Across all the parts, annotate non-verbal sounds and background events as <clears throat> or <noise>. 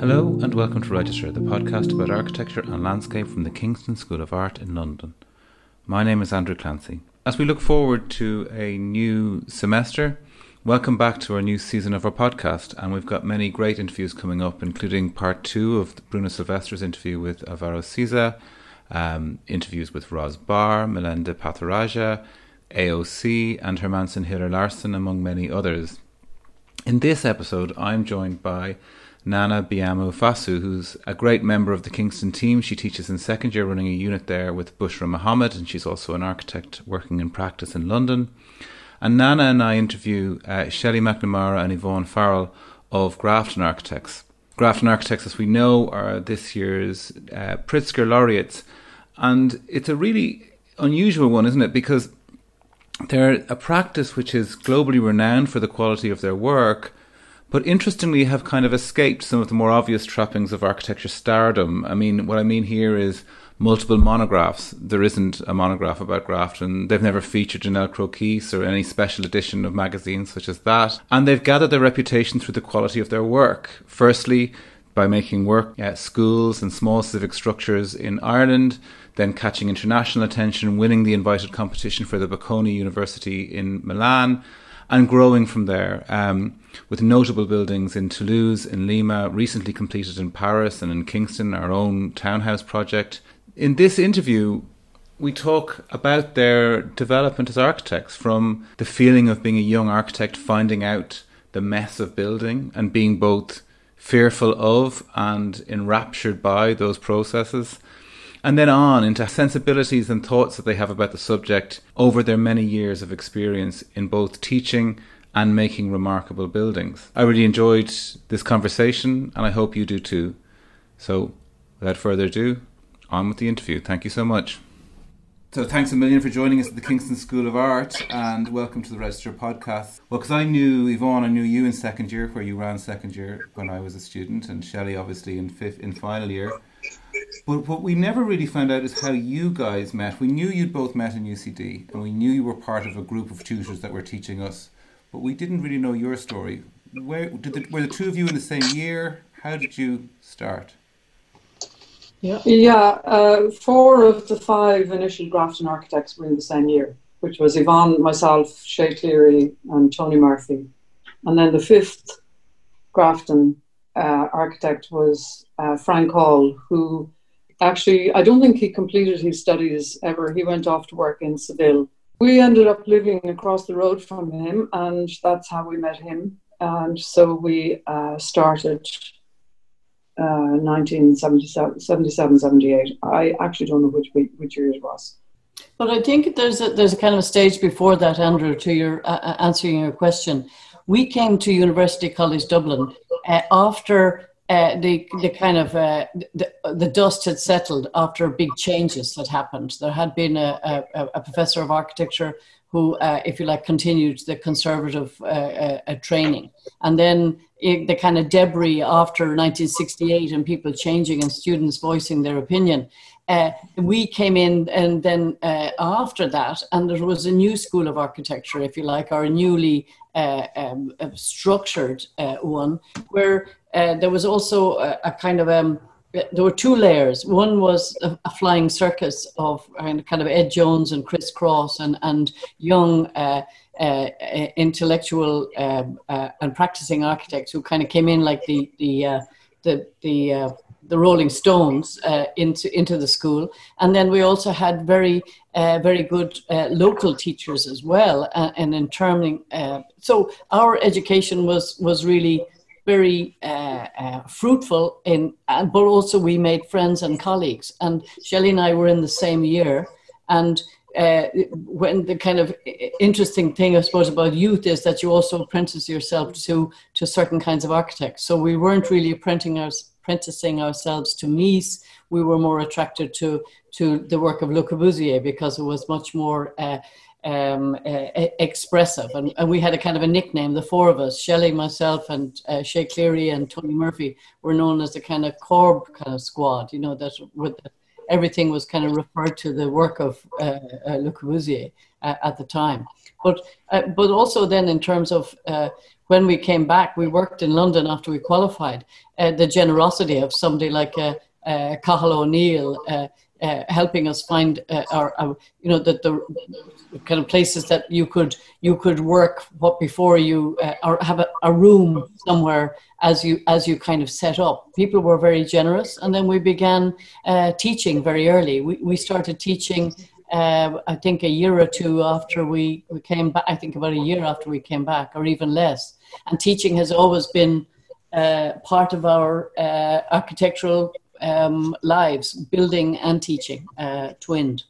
Hello and welcome to Register, the podcast about architecture and landscape from the Kingston School of Art in London. My name is Andrew Clancy. As we look forward to a new semester, welcome back to our new season of our podcast. And we've got many great interviews coming up, including part two of Bruno Silvester's interview with Alvaro Siza, um, interviews with Ros Barr, Melinda Patharaja, AOC, and Hermansen Hiller Larsen, among many others. In this episode, I'm joined by Nana Biamah-Ofosu, who's a great member of the Kingston team. She teaches in second year, running a unit there with Bushra Mohammed, and she's also an architect working in practice in London. And Nana and I interview uh, Shelley McNamara and Yvonne Farrell of Grafton Architects. Grafton Architects, as we know, are this year's uh, Pritzker laureates. And it's a really unusual one, isn't it? Because they're a practice which is globally renowned for the quality of their work, but interestingly have kind of escaped some of the more obvious trappings of architecture stardom. I mean, what I mean here is multiple monographs. There isn't a monograph about Grafton. They've never featured in El Croquis or any special edition of magazines such as that. And they've gathered their reputation through the quality of their work. Firstly, by making work at schools and small civic structures in Ireland, then catching international attention, winning the invited competition for the Bocconi University in Milan, and growing from there um, with notable buildings in Toulouse, in Lima, recently completed in Paris and in Kingston, our own townhouse project. In this interview, we talk about their development as architects from the feeling of being a young architect, finding out the mess of building and being both fearful of and enraptured by those processes and then on into sensibilities and thoughts that they have about the subject over their many years of experience in both teaching and making remarkable buildings. I really enjoyed this conversation, and I hope you do too. So, without further ado, on with the interview. Thank you so much. So, thanks a million for joining us at the Kingston School of Art, and welcome to the Register podcast. Well, because I knew Yvonne, I knew you in second year, where you ran second year when I was a student, and Shelley obviously in fifth in final year. But what we never really found out is how you guys met. We knew you'd both met in UCD, and we knew you were part of a group of tutors that were teaching us, but we didn't really know your story. Where did the, were the two of you in the same year? How did you start? Yeah, yeah. Uh, four of the five initial Grafton architects were in the same year, which was Yvonne, myself, Shay Cleary, and Tony Murphy. And then the fifth Grafton uh, architect was uh, Frank Hall, who actually, I don't think he completed his studies ever. He went off to work in Seville. We ended up living across the road from him, and that's how we met him. And so we uh, started uh, 1977, 77, 78. I actually don't know which, which year it was. But I think there's a, there's a kind of a stage before that, Andrew, to your uh, uh answering your question. We came to University College Dublin uh, after uh, the the kind of uh, the, the dust had settled after big changes that happened. There had been a, a, a professor of architecture who, uh, if you like, continued the conservative uh, uh, uh, training, and then it, the kind of debris after 1968 and people changing and students voicing their opinion. we came in, and then after that, and there was a new school of architecture, if you like, or a newly um, structured one, where uh, there was also a, a kind of um, there were two layers. One was a, a, flying circus of kind of Ed Jones and Chris Cross and and young uh, uh, intellectual um, uh, and practicing architects who kind of came in like the the uh, the the uh, the Rolling Stones into into the school, and then we also had very very good local teachers as well, and in terming. so our education was was really very uh, uh, fruitful in, but also we made friends and colleagues. And Shelley and I were in the same year. And uh, when the kind of interesting thing, I suppose, about youth is that you also apprentice yourself to to certain kinds of architects. So we weren't really apprenticing ourselves to Mies. We were more attracted to to the work of Le Corbusier because it was much more uh, um, uh, expressive. And, and, we had a kind of a nickname, the four of us, Shelley, myself, and uh, Shay Cleary and Tony Murphy were known as the kind of Corb kind of squad, you know, that with the, everything was kind of referred to the work of uh, uh, Le Corbusier uh, at the time. But uh, but also then in terms of uh, when we came back, we worked in London after we qualified. The generosity of somebody like Cathal O'Neill uh, helping us find uh, our, our, you know, the, the kind of places that you could you could work what before you uh, or have a, a room somewhere as you as you kind of set up. People were very generous, and then we began uh, teaching very early. We we started teaching. Uh, I think a year or two after we, we came back, I think about a year after we came back, or even less. And teaching has always been uh, part of our architectural um, lives, building and teaching, uh, twinned.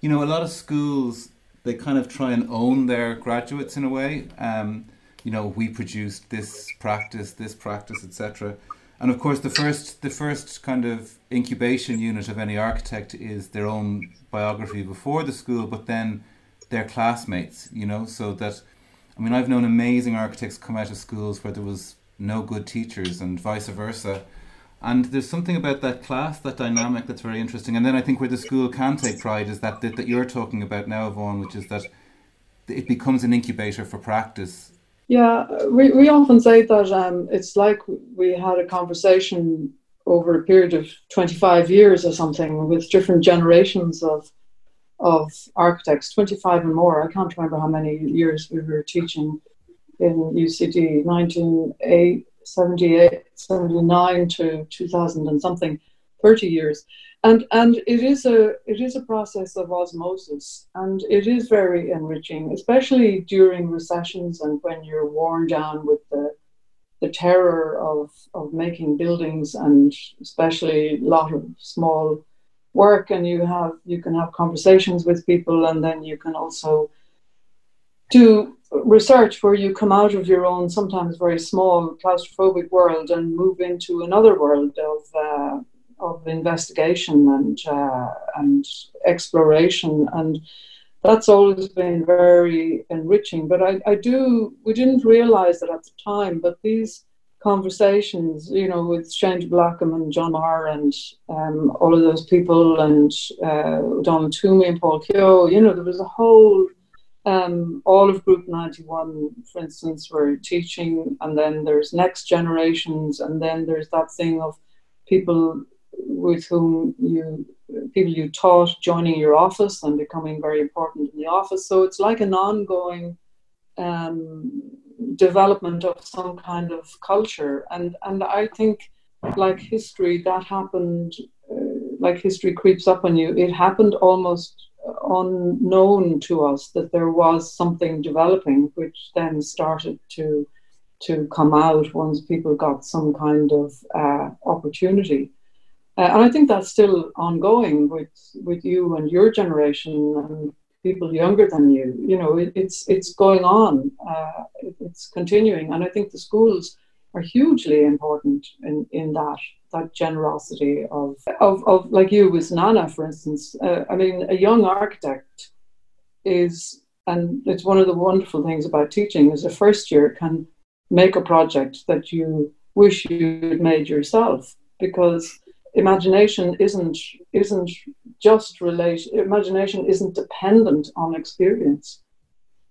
You know, a lot of schools they kind of try and own their graduates in a way. Um, you know, we produced this practice, this practice, etc. And of course, the first the first kind of incubation unit of any architect is their own biography before the school, but then their classmates. You know, so that I mean, I've known amazing architects come out of schools where there was no good teachers, and vice versa. And there's something about that class, that dynamic, that's very interesting. And then I think where the school can take pride is that that, you're talking about now, Yvonne, which is that it becomes an incubator for practice. Yeah, we, we often say that um, it's like we had a conversation over a period of 25 years or something with different generations of of architects, 25 and more. I can't remember how many years we were teaching in UCD, 1980 78, 79 to 2000 and something, 30 years. And, and it is a it is a process of osmosis and it is very enriching, especially during recessions and when you're worn down with the the terror of, of making buildings and especially a lot of small work and you have you can have conversations with people and then you can also do research where you come out of your own sometimes very small claustrophobic world and move into another world of uh, of investigation and uh, and exploration. And that's always been very enriching. But I, I do we didn't realize that at the time but these conversations you know with Shane de Blacam and John Meagher and um, all of those people and uh, Toomey and Paul Keogh you know there was a whole um, all of Group 91, for instance, were teaching, and then there's next generations, and then there's that thing of people with whom you people you taught joining your office and becoming very important in the office. So it's like an ongoing um, development of some kind of culture, and and I think like history that happened, uh, like history creeps up on you. It happened almost unknown to us that there was something developing, which then started to to come out once people got some kind of uh, opportunity. Uh, and I think that's still ongoing with with you and your generation and people younger than you. You know, it, it's it's going on. Uh, it, it's continuing, and I think the schools are hugely important in in that that generosity of, of, of like you with Nana, for instance. Uh, I mean, a young architect is, and it's one of the wonderful things about teaching, is a first year can make a project that you wish you'd made yourself because imagination isn't isn't just relate imagination isn't dependent on experience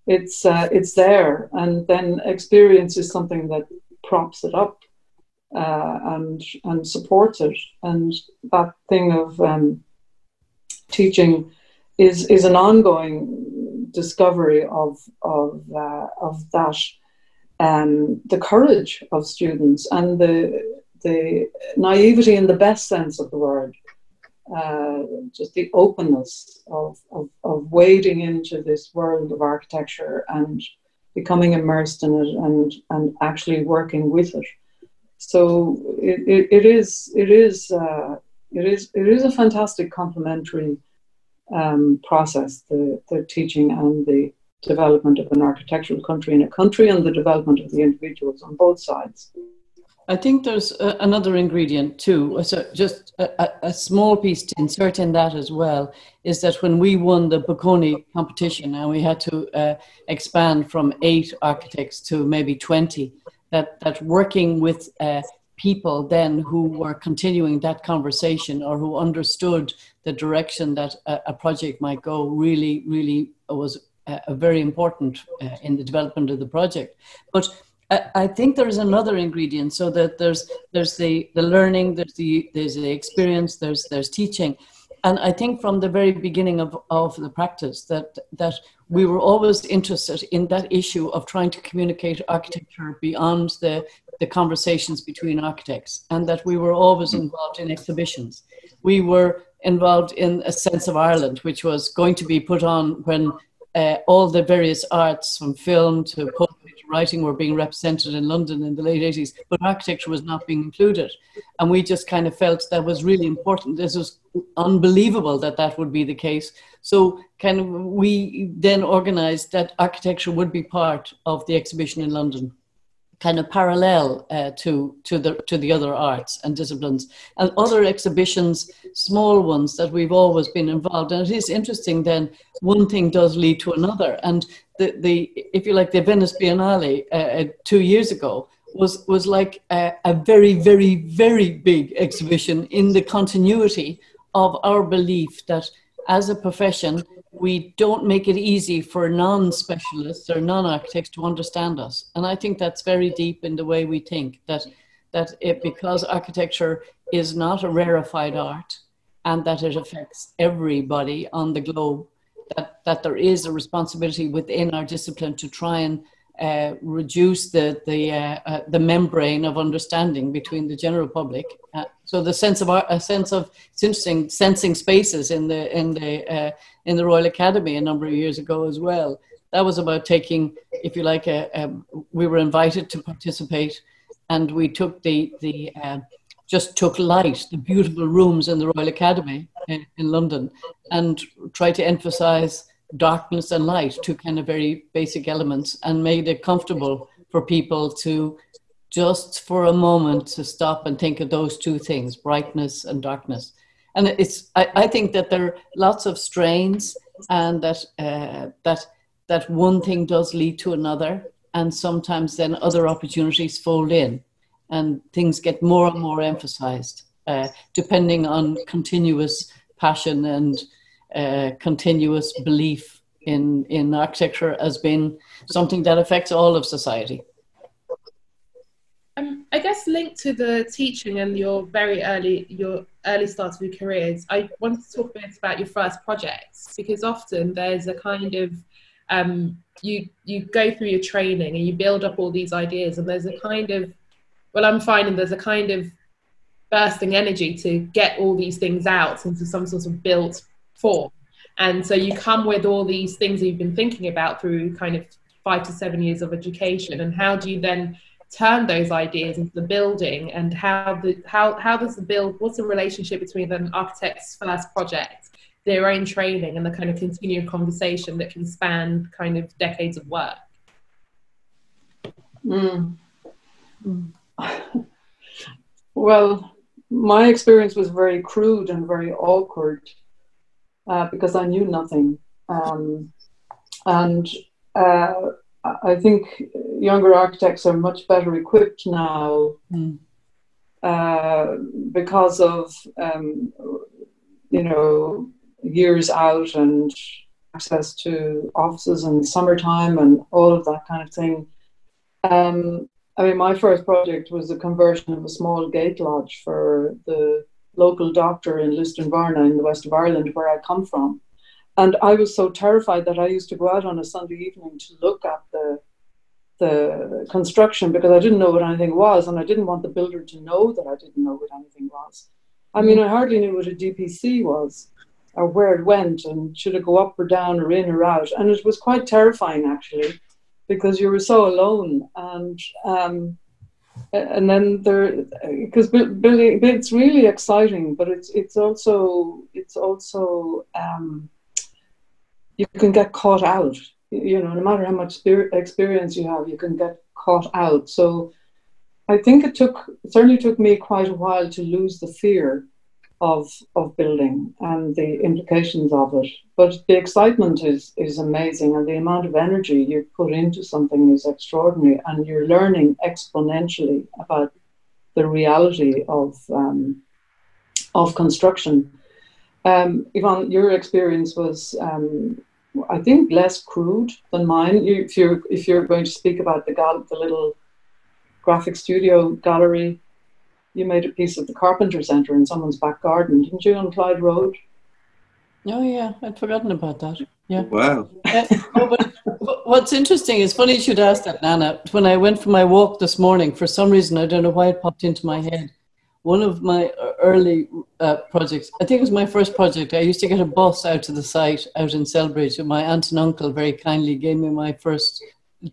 it's uh, it's there and then experience is something that props it up uh, and and supports it. And that thing of um, teaching is is an ongoing discovery of of uh, of that um, the courage of students and the the naivety in the best sense of the word. Uh, just the openness of, of, of wading into this world of architecture and becoming immersed in it and, and actually working with it so it, it, it is it is uh, it is it is a fantastic complementary um, process the, the teaching and the development of an architectural country in a country and the development of the individuals on both sides. I think there's a, another ingredient too. So just a, a, small piece to insert in that as well is that when we won the Bocconi competition and we had to uh, expand from eight architects to maybe 20, that that working with uh, people then who were continuing that conversation or who understood the direction that a, a project might go really, really was a, very important uh, in the development of the project. But I, I think there is another ingredient, so that there's there's the the learning, there's the there's the experience, there's there's teaching, and I think from the very beginning of, of the practice that that we were always interested in that issue of trying to communicate architecture beyond the the conversations between architects, and that we were always involved in exhibitions. We were involved in a sense of Ireland, which was going to be put on when uh, all the various arts, from film to writing, were being represented in London in the late 80s, but architecture was not being included. And we just kind of felt that was really important. This was unbelievable that that would be the case. So, kind of, we then organized that architecture would be part of the exhibition in London kind of parallel uh, to to the to the other arts and disciplines and other exhibitions small ones that we've always been involved and it is interesting then one thing does lead to another and the the if you like the Venice Biennale uh, uh two years ago was was like a, a very very very big exhibition in the continuity of our belief that as a profession we don't make it easy for non specialists or non architects to understand us. And I think that's very deep in the way we think that, that it, because architecture is not a rarefied art and that it affects everybody on the globe, that, that there is a responsibility within our discipline to try and uh, reduce the the uh, uh, the membrane of understanding between the general public. Uh, so the sense of a sense of it's interesting sensing spaces in the in the uh, in the Royal Academy a number of years ago as well. That was about taking, if you like, a, a we were invited to participate, and we took the the just took light, the beautiful rooms in the Royal Academy in, in London, and tried to emphasize darkness and light, two kind of very basic elements, and made it comfortable for people to just for a moment to stop and think of those two things, brightness and darkness. And it's I, I think that there are lots of strains and that uh, that that one thing does lead to another and sometimes then other opportunities fold in and things get more and more emphasized uh, depending on continuous passion and uh, continuous belief in, in architecture as being something that affects all of society. Um, I guess linked to the teaching and your very early your early start of your careers, I wanted to talk a bit about your first projects because often there's a kind of um, you you go through your training and you build up all these ideas and there's a kind of well I'm finding there's a kind of bursting energy to get all these things out into some sort of built form. And so you come with all these things you've been thinking about through kind of five to seven years of education. And how do you then turn those ideas into the building and how the how how does the build what's the relationship between an architect's first project their own training and the kind of continued conversation that can span kind of decades of work mm. Mm. <laughs> well my experience was very crude and very awkward uh, because I knew nothing. Um, and uh, I think younger architects are much better equipped now mm. uh, because of, um, you know, years out and access to offices and summertime and all of that kind of thing. Um, I mean, my first project was a conversion of a small gate lodge for the local doctor in Lisdoonvarna in the west of Ireland, where I come from. And I was so terrified that I used to go out on a Sunday evening to look at the the construction because I didn't know what anything was, and I didn't want the builder to know that I didn't know what anything was. I mean, I hardly knew what a DPC was or where it went and should it go up or down or in or out. And it was quite terrifying actually because you were so alone. And um, and then there because building it's really exciting but it's it's also it's also um, you can get caught out you know no matter how much experience you have you can get caught out so i think it took it certainly took me quite a while to lose the fear of of building and the implications of it. But the excitement is is amazing, and the amount of energy you put into something is extraordinary, and you're learning exponentially about the reality of um, of construction. um, your experience was, um, I think, less crude than mine. If you're if you're going to speak about the gal- the little graphic studio gallery, you made a piece of the Carpenter Centre in someone's back garden, didn't you, on Clyde Road? Oh yeah, I'd forgotten about that. Yeah. Wow. Uh, oh, but what's interesting is funny you should ask that, Nana. When I went for my walk this morning, for some reason I don't know why it popped into my head. One of my early uh, projects, I think it was my first project. I used to get a bus out to the site out in Celbridge, and my aunt and uncle very kindly gave me my first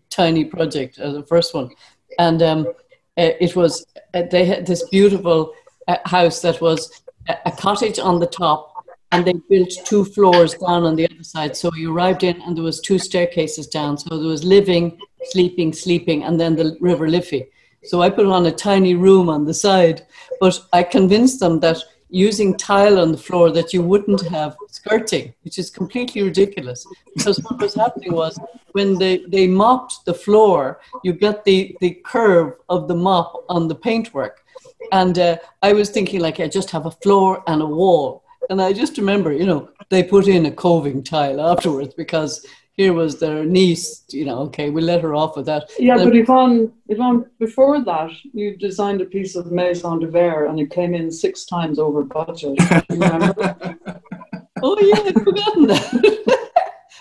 tiny project, uh, the first one, and um, it was uh, they had this beautiful uh, house that was a, a cottage on the top and they built two floors down on the other side. So you arrived in, and there was two staircases down. So there was living, sleeping, sleeping, and then the River Liffey. So I put on a tiny room on the side, but I convinced them that using tile on the floor that you wouldn't have skirting, which is completely ridiculous. Because what was happening was when they, they mopped the floor, you get the, the curve of the mop on the paintwork. And uh, I was thinking like I just have a floor and a wall and I just remember, you know, they put in a coving tile afterwards because here was their niece, you know, okay, we let her off with that. Yeah, but Yvonne, Yvonne, before that, you designed a piece of Maison de Verre and it came in six times over budget. <laughs> oh, yeah, I'd forgotten that.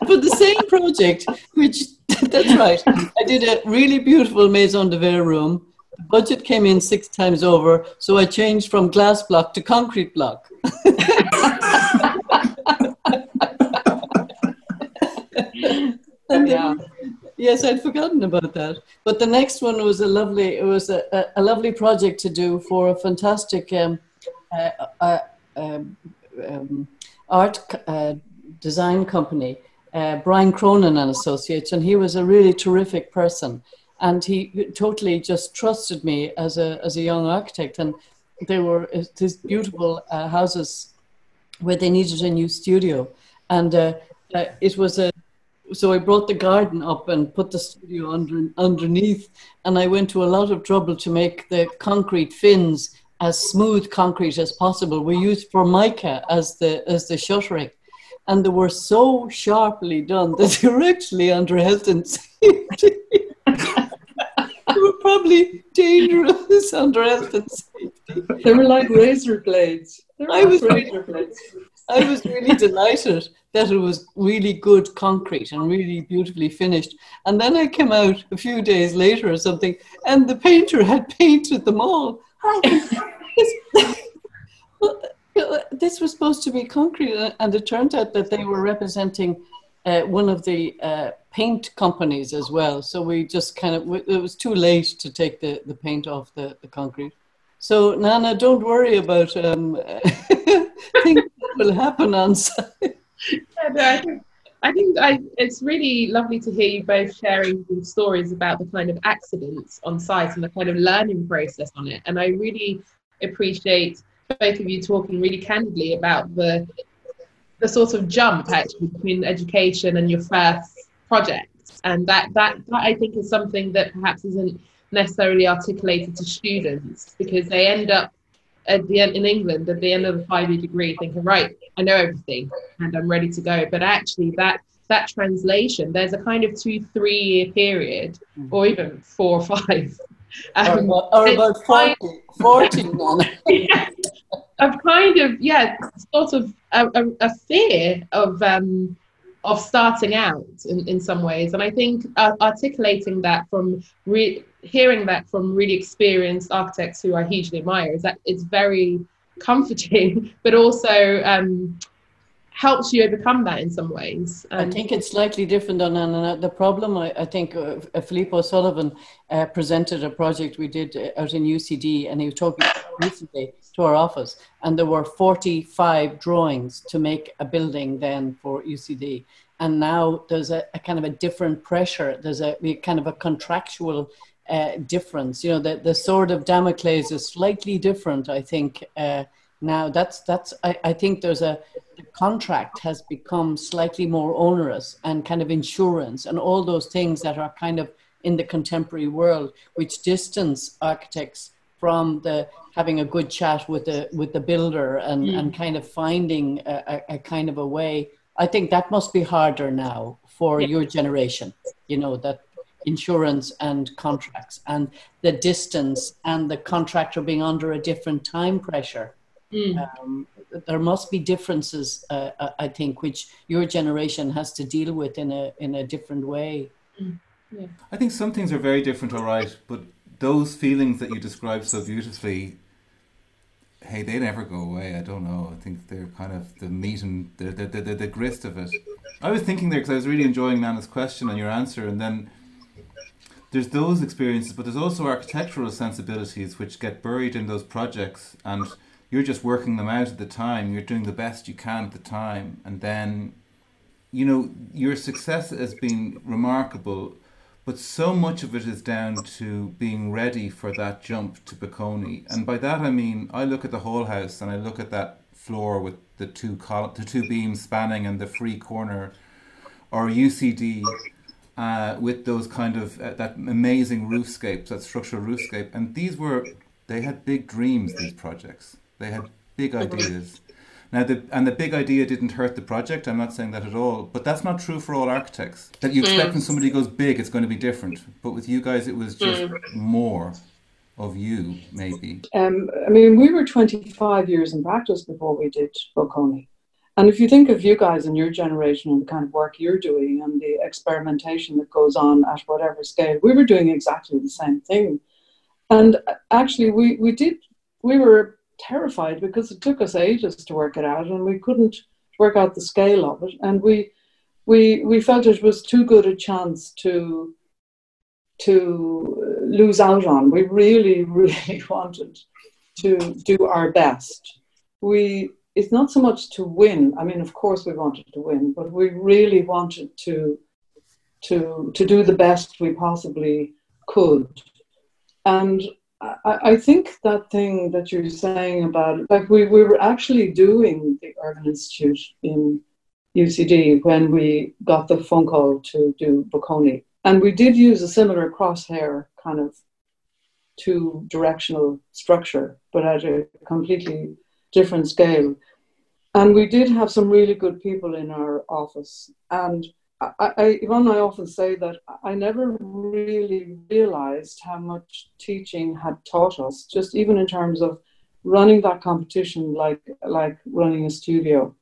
<laughs> For the same project, which, <laughs> that's right, I did a really beautiful Maison de Verre room. The budget came in six times over, so I changed from glass block to concrete block. Yeah. Yes, I'd forgotten about that. But the next one was a lovely. It was a, a, a lovely project to do for a fantastic um, uh, uh, um, um, art uh, design company, uh, Brian Cronin and Associates, and he was a really terrific person. And he totally just trusted me as a as a young architect. And they were uh, these beautiful uh, houses where they needed a new studio, and it was a so I brought the garden up and put the studio under underneath, and I went to a lot of trouble to make the concrete fins as smooth concrete as possible. We used formica as the as the shuttering, and they were so sharply done that they were actually under health and safety. they were probably dangerous under health and safety. They were like razor blades. I was razor blades. I was really <laughs> delighted that it was really good concrete and really beautifully finished. And then I came out a few days later or something, and the painter had <laughs> painted them all. <laughs> this was supposed to be concrete, and it turned out that they were representing uh, one of the uh, paint companies as well. So we just kind of, it was too late to take the, the paint off the, the concrete. So, Nana, don't worry about um, things will happen on <laughs> site. I think, I think it's really lovely to hear you both sharing stories about the kind of accidents on site and the kind of learning process on it. And I really appreciate both of you talking really candidly about the the sort of jump actually between education and your first project. And that, that, that I think is something that perhaps isn't necessarily articulated to students because they end up at the end in England at the end of the five year degree thinking, right, I know everything and I'm ready to go. But actually that that translation, there's a kind of two, three year period mm. or even four or five. <laughs> Um, or, or about 40, 40 <laughs> yeah, of kind of, yeah, sort of a, a, a fear of um, of starting out in, in some ways. And I think uh, articulating that from re- hearing that from really experienced architects who I hugely admire is that it's very comforting, <laughs> but also um, helps you overcome that in some ways. I think it's slightly different on, the problem. I, I think uh, Philippe O'Sullivan uh, presented a project we did uh, out in UCD, and he was talking recently to our office, and there were 45 drawings to make a building then for UCD. And now there's a, a kind of a different pressure. There's a, a kind of a contractual uh, difference. You know, the, the sword of Damocles is slightly different, I think. Uh, now that's that's I, I think there's a the contract has become slightly more onerous and kind of insurance and all those things that are kind of in the contemporary world which distance architects from the having a good chat with the with the builder and Mm. and kind of finding a, a, a kind of a way. I think that must be harder now for Yeah. your generation. You know that insurance and contracts and the distance and the contractor being under a different time pressure. Mm. Um, there must be differences, uh, uh, I think, which your generation has to deal with in a in a different way. I think some things are very different, all right, but those feelings that you described so beautifully, hey, they never go away. I don't know. I think they're kind of the meat and the the, the, the, the grist of it. I was thinking there because I was really enjoying Nana's question and your answer, and then there's those experiences, but there's also architectural sensibilities which get buried in those projects, and you're just working them out at the time. You're doing the best you can at the time, and then, you know, your success has been remarkable, but so much of it is down to being ready for that jump to Bocconi, and by that I mean I look at the whole house and I look at that floor with the two col- the two beams spanning and the free corner, or UCD uh, with those kind of uh, that amazing roofscapes, that structural roofscape, and these were they had big dreams. These projects, they had big ideas. Now, the, and the big idea didn't hurt the project. I'm not saying that at all, but that's not true for all architects. That you expect when somebody goes big, it's going to be different. But with you guys, it was just more of you, maybe. Um, I mean, we were 25 years in practice before we did Bocconi. And if you think of you guys and your generation and the kind of work you're doing and the experimentation that goes on at whatever scale, we were doing exactly the same thing. And actually, we, we did, we were terrified because it took us ages to work it out and we couldn't work out the scale of it. And we, we, we felt it was too good a chance to, to lose out on. We really, <laughs> really wanted to do our best. We it's not so much to win. I mean, of course, we wanted to win, but we really wanted to to to do the best we possibly could. And I, I think that thing that you're saying about like we, we were actually doing the Urban Institute in UCD when we got the phone call to do Bocconi. And we did use a similar crosshair kind of two directional structure, but at a completely different scale. And we did have some really good people in our office. And I, I, Yvonne I often say that I never really realized how much teaching had taught us, just even in terms of running that competition like, like running a studio,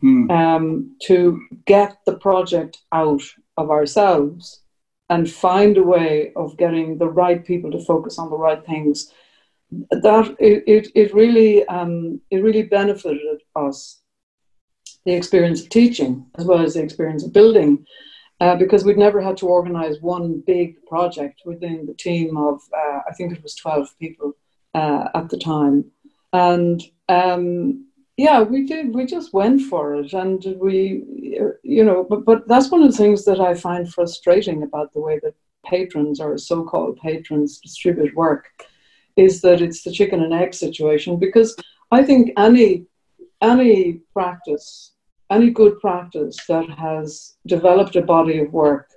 Hmm. um, to get the project out of ourselves and find a way of getting the right people to focus on the right things that it, it, it really um, it really benefited us the experience of teaching as well as the experience of building uh, because we'd never had to organize one big project within the team of uh, I think it was 12 people uh, at the time. And um, yeah we did we just went for it and we you know but, but that's one of the things that I find frustrating about the way that patrons or so-called patrons distribute work is that it's the chicken and egg situation because I think any any practice, any good practice that has developed a body of work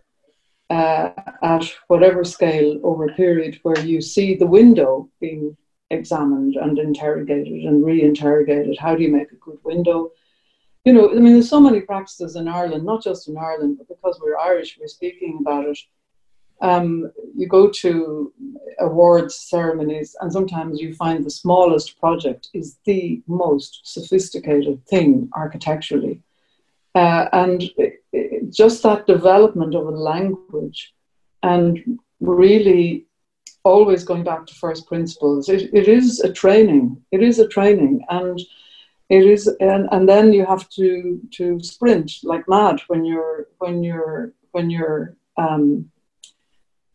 uh, at whatever scale over a period where you see the window being examined and interrogated and re-interrogated. How do you make a good window? You know, I mean, there's so many practices in Ireland, not just in Ireland, but because we're Irish, we're speaking about it. Um, you go to awards ceremonies, and sometimes you find the smallest project is the most sophisticated thing architecturally. Uh, and it, it, just that development of a language and really always going back to first principles, it, it is a training. It is a training. And it is and, and then you have to to sprint like mad when you're when you're when you're um,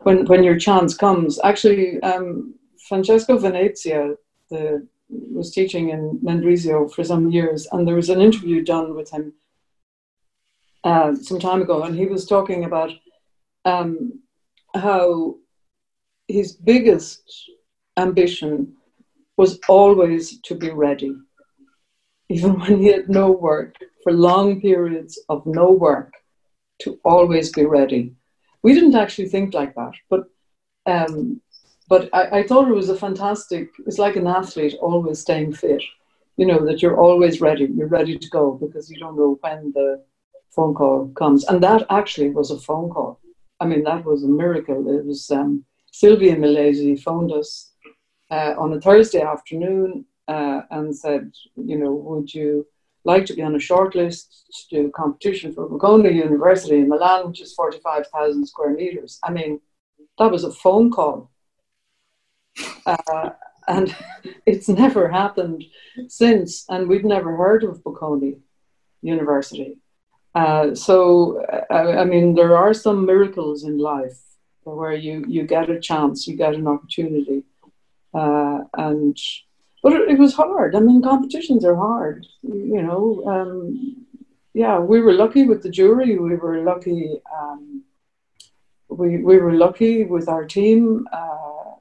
when when your chance comes. Actually, um, Francesco Venezia the, was teaching in Mendrisio for some years, and there was an interview done with him uh, some time ago, and he was talking about um, how his biggest ambition was always to be ready, even <laughs> when he had no work, for long periods of no work, to always be ready we didn't actually think like that, but um, but I, I thought it was a fantastic. It's like an athlete always staying fit. You know that you're always ready. You're ready to go because you don't know when the phone call comes. And that actually was a phone call. I mean, that was a miracle. It was um, Sylvia Milesi phoned us uh, on a Thursday afternoon uh, and said, you know, would you like to be on a short list to do a competition for Bocconi University in Milan, which is 45,000 square meters? I mean, that was a phone call. Uh, and <laughs> it's never happened since, and we've never heard of Bocconi University. Uh, so, I, I, mean, there are some miracles in life where you, you get a chance, you get an opportunity. Uh, and but it, was hard. I mean, competitions are hard. You know, um, yeah, we were lucky with the jury. We were lucky. Um, we we were lucky with our team. Uh,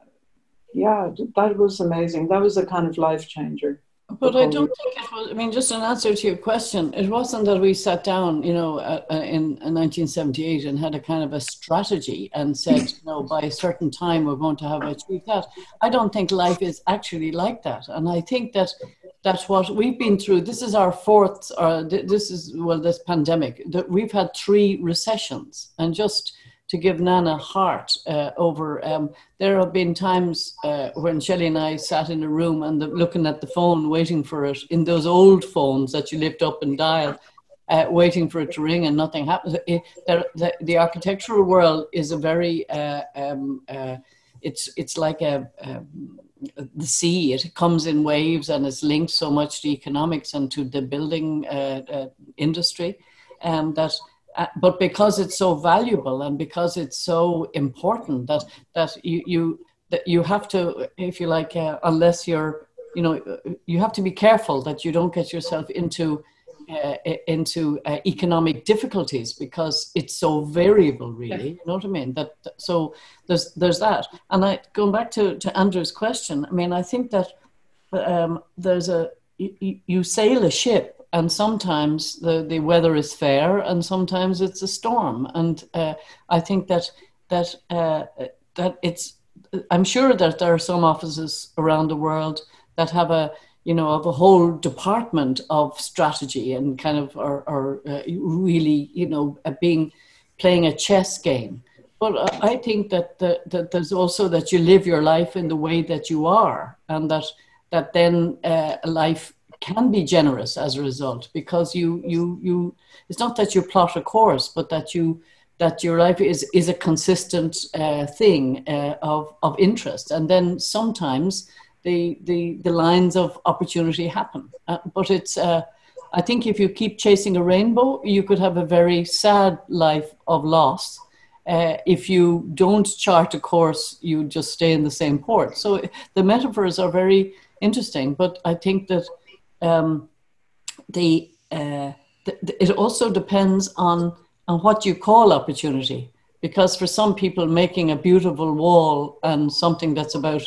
yeah, that was amazing. That was a kind of life changer. But I don't think it was. I mean, just an answer to your question, it wasn't that we sat down, you know, uh, uh in, in 1978 and had a kind of a strategy and said, you know, by a certain time we're going to have achieved that. I don't think life is actually like that, and I think that that's what we've been through. This is our fourth, or this is well, this pandemic. That we've had three recessions, and just to give Nana heart uh, over. Um, there have been times uh, when Shelley and I sat in a room and the, looking at the phone, waiting for it in those old phones that you lift up and dial. Uh, waiting for it to ring and nothing happens. It, the, the, architectural world is a very uh, um, uh, it's it's like a, a, the sea. It comes in waves and it's linked so much to economics and to the building uh, industry um, that uh, but because it's so valuable and because it's so important that that you you that you have to if you like uh, unless you're you know you have to be careful that you don't get yourself into uh, into uh, economic difficulties because it's so variable really. You know what i mean? That so there's there's that. And i going back to to andrew's question i mean i think that um, there's a you, you sail a ship and sometimes the, the weather is fair and sometimes it's a storm. And uh, i think that that uh, that it's i'm sure that there are some offices around the world that have a you know of a whole department of strategy and kind of are, are uh, really you know being playing a chess game. But i think that, the, that there's also that you live your life in the way that you are and that that then uh, life can be generous as a result because you you you it's not that you plot a course but that you that your life is is a consistent uh, thing uh, of of interest. And then sometimes the the the lines of opportunity happen. Uh, but it's uh, I think if you keep chasing a rainbow you could have a very sad life of loss. Uh, if you don't chart a course, you just stay in the same port. So the metaphors are very interesting, but I think that um, the, uh, the, it also depends on on what you call opportunity. Because for some people making a beautiful wall and something that's about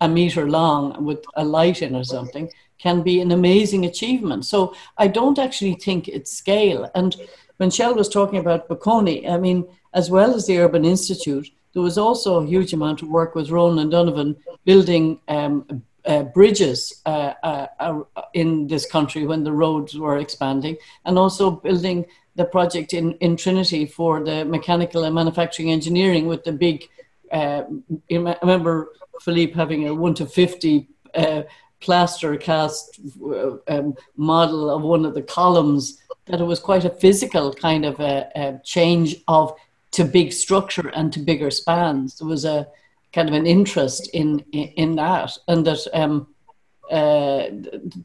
a meter long with a light in or something can be an amazing achievement. So i don't actually think it's scale. And when shell was talking about bocconi i mean as well as the urban institute there was also a huge amount of work with ronan donovan building um, uh, bridges uh, uh, uh, in this country when the roads were expanding, and also building the project in, in Trinity for the mechanical and manufacturing engineering with the big. Uh, I remember Philippe having a one to fifty plaster cast um, model of one of the columns. That it was quite a physical kind of a, a change of to big structure and to bigger spans. There was a kind of an interest in in, in that, and that um, uh,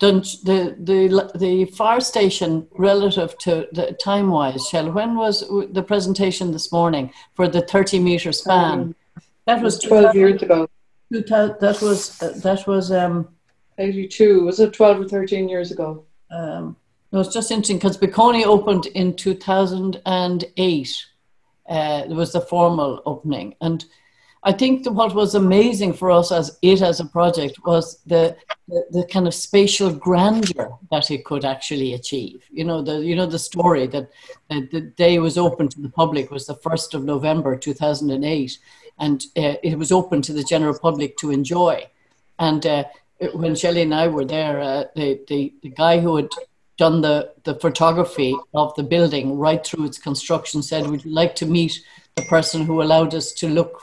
the the the fire station relative to the time wise, Shell. When was the presentation this morning for the thirty meter span? Um, that was twelve years ago. That was uh, that was um, eighty two. Was it twelve or thirteen years ago? Um, no, it's just interesting because Bocconi opened in two thousand and eight. Uh, there was the formal opening, and I think what was amazing for us as it as a project was the, the, the kind of spatial grandeur that it could actually achieve. You know the you know the story that, that the day was open to the public was the first of November two thousand and eight, and uh, it was open to the general public to enjoy. And uh, when Shelley and I were there, uh, the, the the guy who had done the, the photography of the building right through its construction said we'd like to meet the person who allowed us to look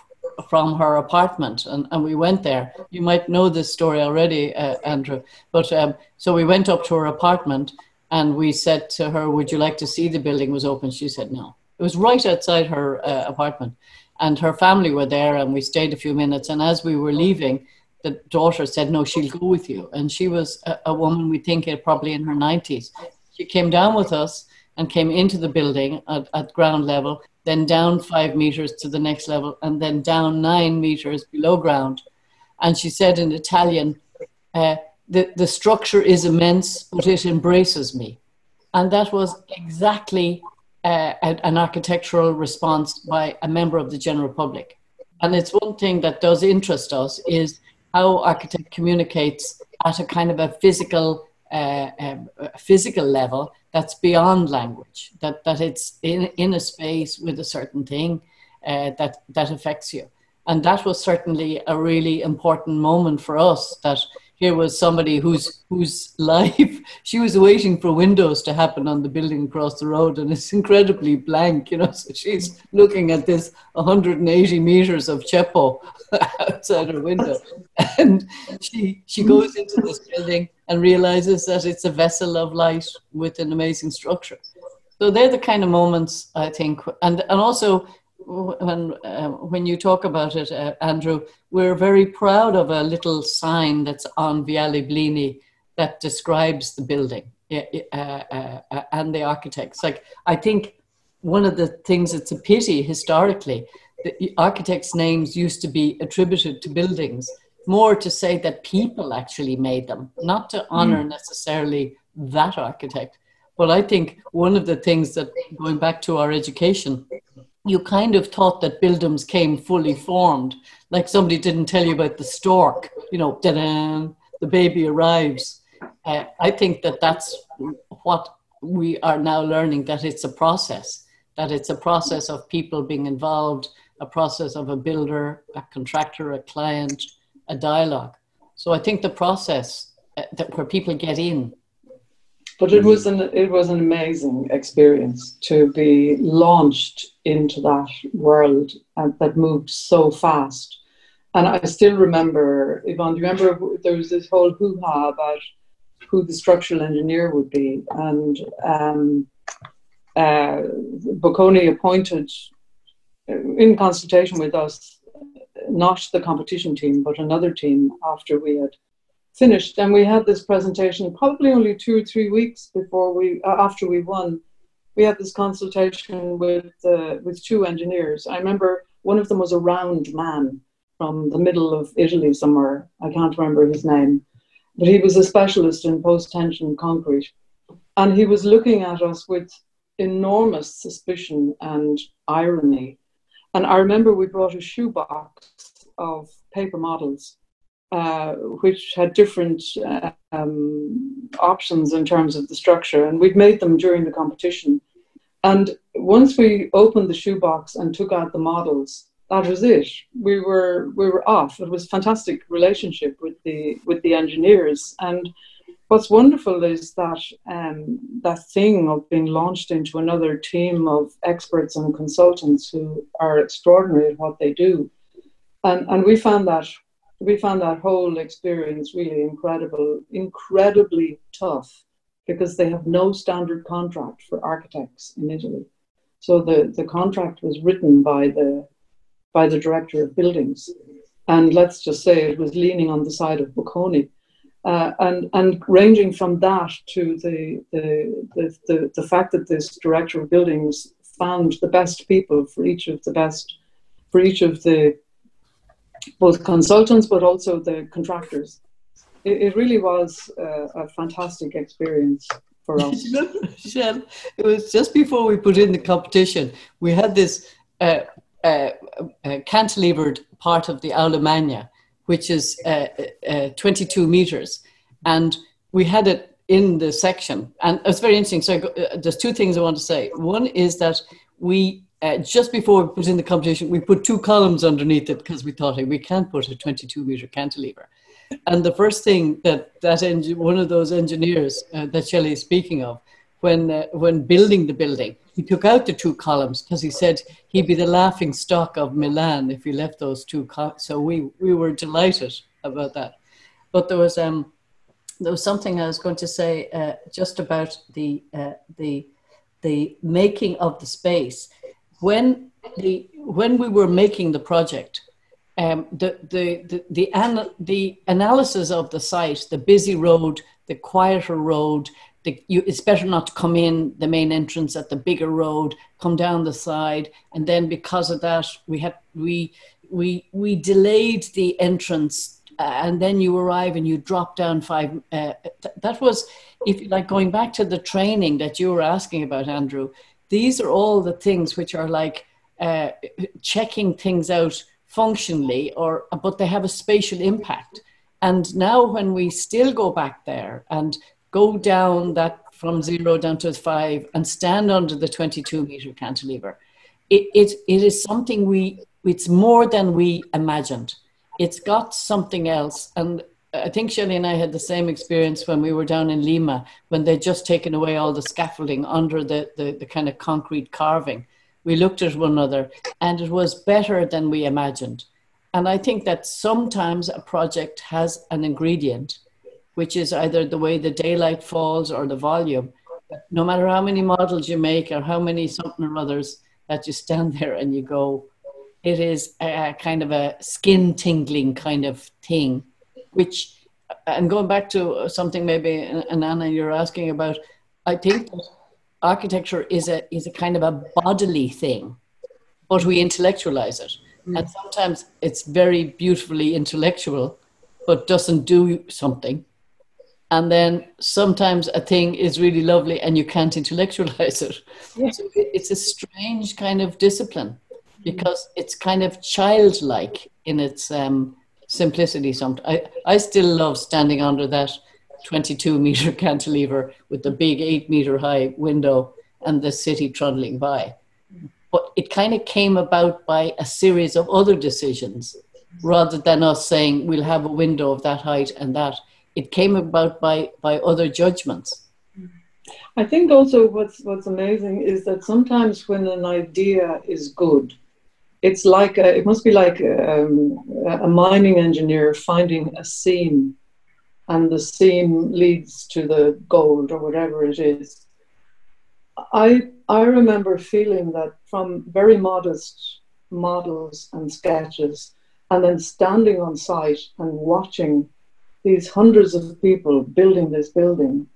from her apartment and, and we went there. You might know this story already uh, andrew but um, so we went up to her apartment and we said to her would you like to see the building was open? She said no. It was right outside her uh, apartment and her family were there and we stayed a few minutes and as we were leaving the daughter said no she'll go with you. And she was a, a woman we think it probably in her 90s she came down with us and came into the building at, at ground level then down five meters to the next level, and then down nine meters below ground. And she said in Italian, uh, the, the structure is immense, but it embraces me. And that was exactly uh, an architectural response by a member of the general public. And it's one thing that does interest us is how architect communicates at a kind of a physical, uh, um, physical level that's beyond language, that, that it's in, in a space with a certain thing uh, that, that affects you. And that was certainly a really important moment for us that here was somebody whose whose life <laughs> she was waiting for windows to happen on the building across the road and it's incredibly blank you know <laughs> so she's looking at this 180 meters of Ceppo <laughs> outside her window. And she she goes into this building and realizes that it's a vessel of light with an amazing structure. So they're the kind of moments i think and and also when uh, when you talk about it, uh, Andrew, we're very proud of a little sign that's on Viale Bligny that describes the building uh, uh, uh, and the architects. Like I think one of the things that's a pity historically, the architects' names used to be attributed to buildings more to say that people actually made them, not to honor mm. necessarily that architect. But I think one of the things that going back to our education you kind of thought that buildings came fully formed, like somebody didn't tell you about the stork, you know, the baby arrives. Uh, I think that that's what we are now learning that it's a process, that it's a process of people being involved, a process of a builder, a contractor, a client, a dialogue. So I think the process uh, that where people get in but it was an it was an amazing experience to be launched into that world and that moved so fast. And I still remember, Yvonne, do you remember there was this whole hoo ha about who the structural engineer would be? And um, uh, Bocconi appointed, in consultation with us, not the competition team, but another team after we had finished. And we had this presentation probably only two or three weeks before we, uh, after we won. We had this consultation with uh, with two engineers. I remember one of them was a round man from the middle of Italy somewhere. I can't remember his name, but he was a specialist in post tension concrete, and he was looking at us with enormous suspicion and irony. And I remember we brought a shoebox of paper models uh, which had different uh, um, options in terms of the structure, and we'd made them during the competition. And once we opened the shoebox and took out the models, that was it. We were we were off. It was a fantastic relationship with the with the engineers. And what's wonderful is that um, that thing of being launched into another team of experts and consultants who are extraordinary at what they do. And and we found that we found that whole experience really incredible, incredibly tough, because they have no standard contract for architects in Italy. So the, the contract was written by the by the director of buildings, and let's just say it was leaning on the side of Bocconi. Uh, and and ranging from that to the the, the the the fact that this director of buildings found the best people for each of the best for each of the both consultants but also the contractors. It, it really was uh, a fantastic experience for us. <laughs> Michelle, it was just before we put in the competition. We had this uh, uh, uh, cantilevered part of the Aula Magna, which is uh, uh, 22 meters. And we had it in the section. And it's very interesting. So go, there's two things I want to say. One is that we, uh, just before we put in the competition, we put two columns underneath it because we thought hey, we can't put a 22 meter cantilever. And the first thing that, that one of those engineers that Shelley is speaking of, when, when building the building, he took out the two columns because he said he'd be the laughing stock of Milan if he left those two. So we we were delighted about that. But there was um there was something I was going to say uh, just about the uh, the the making of the space when the when we were making the project. Um, the the the the, an, the analysis of the site, the busy road, the quieter road, the, you, it's better not to come in the main entrance at the bigger road, come down the side, and then because of that, we had we we we delayed the entrance, uh, and then you arrive and you drop down five. Uh, th- that was, if you like, going back to the training that you were asking about, Andrew. These are all the things which are like uh, checking things out functionally, or but they have a spatial impact. And now, when we still go back there and go down that from zero down to five and stand under the 22 meter cantilever. It, it, it is something we, it's more than we imagined. It's got something else. And I think Shelley and I had the same experience when we were down in Lima, when they'd just taken away all the scaffolding under the, the, the kind of concrete carving. We looked at one another and it was better than we imagined. And I think that sometimes a project has an ingredient which is either the way the daylight falls or the volume. No matter how many models you make or how many something or others that you stand <laughs> there and you go, it is a, kind of a skin tingling kind of thing, which, and going back to something maybe, and Anna, you're asking about, I think architecture is a, is a kind of a bodily thing, but we intellectualize it. Mm. And sometimes it's very beautifully intellectual, but doesn't do something and then sometimes a thing is really lovely and you can't intellectualize it. Yeah. So it's a strange kind of discipline because it's kind of childlike in its um, simplicity. Sometimes I, I still love standing under that 22 meter <laughs> cantilever with the big eight meter high window and the city trundling by. But it kind of came about by a series of other decisions rather than us saying we'll have a window of that height and that it came about by by other judgments. I think also what's what's amazing is that sometimes when an idea is good, it's like a, it must be like um, a mining engineer finding a seam, and the seam leads to the gold or whatever it is. I I remember feeling that from very modest models and sketches, and then standing on site and watching these hundreds of people building this building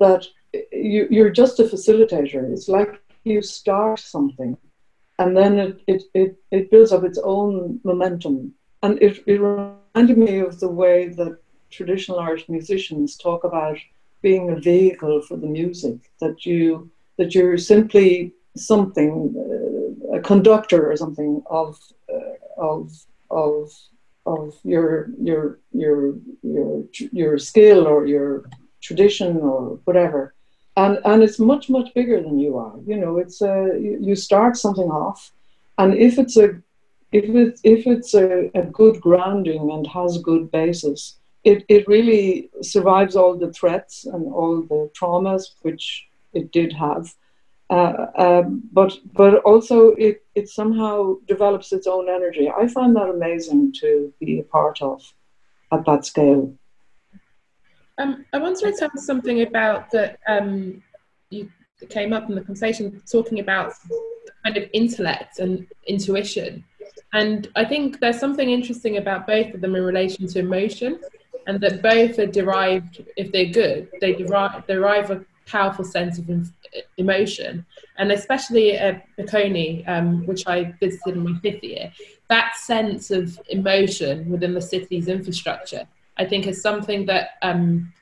that you, you're just a facilitator. It's like you start something and then it, it, it, it builds up its own momentum. And it, it reminded me of the way that traditional art musicians talk about being a vehicle for the music, that you that you're simply something, uh, a conductor or something of uh, of of of your your your your your skill or your tradition or whatever. And and it's much much bigger than you are you know it's a you start something off and if it's a if it's if it's a, a good grounding and has good basis it, it really survives all the threats and all the traumas which it did have uh, um, but but also it, it somehow develops its own energy. I find that amazing to be a part of at that scale. Um, I want to return to something about that um, you came up in the conversation talking about kind of intellect and intuition. And I think there's something interesting about both of them in relation to emotion, and that both are derived, if they're good, they derive, derive a powerful sense of emotion. And especially at Bocconi, um, which I visited in my fifth year, that sense of emotion within the city's infrastructure, I think, is something that um,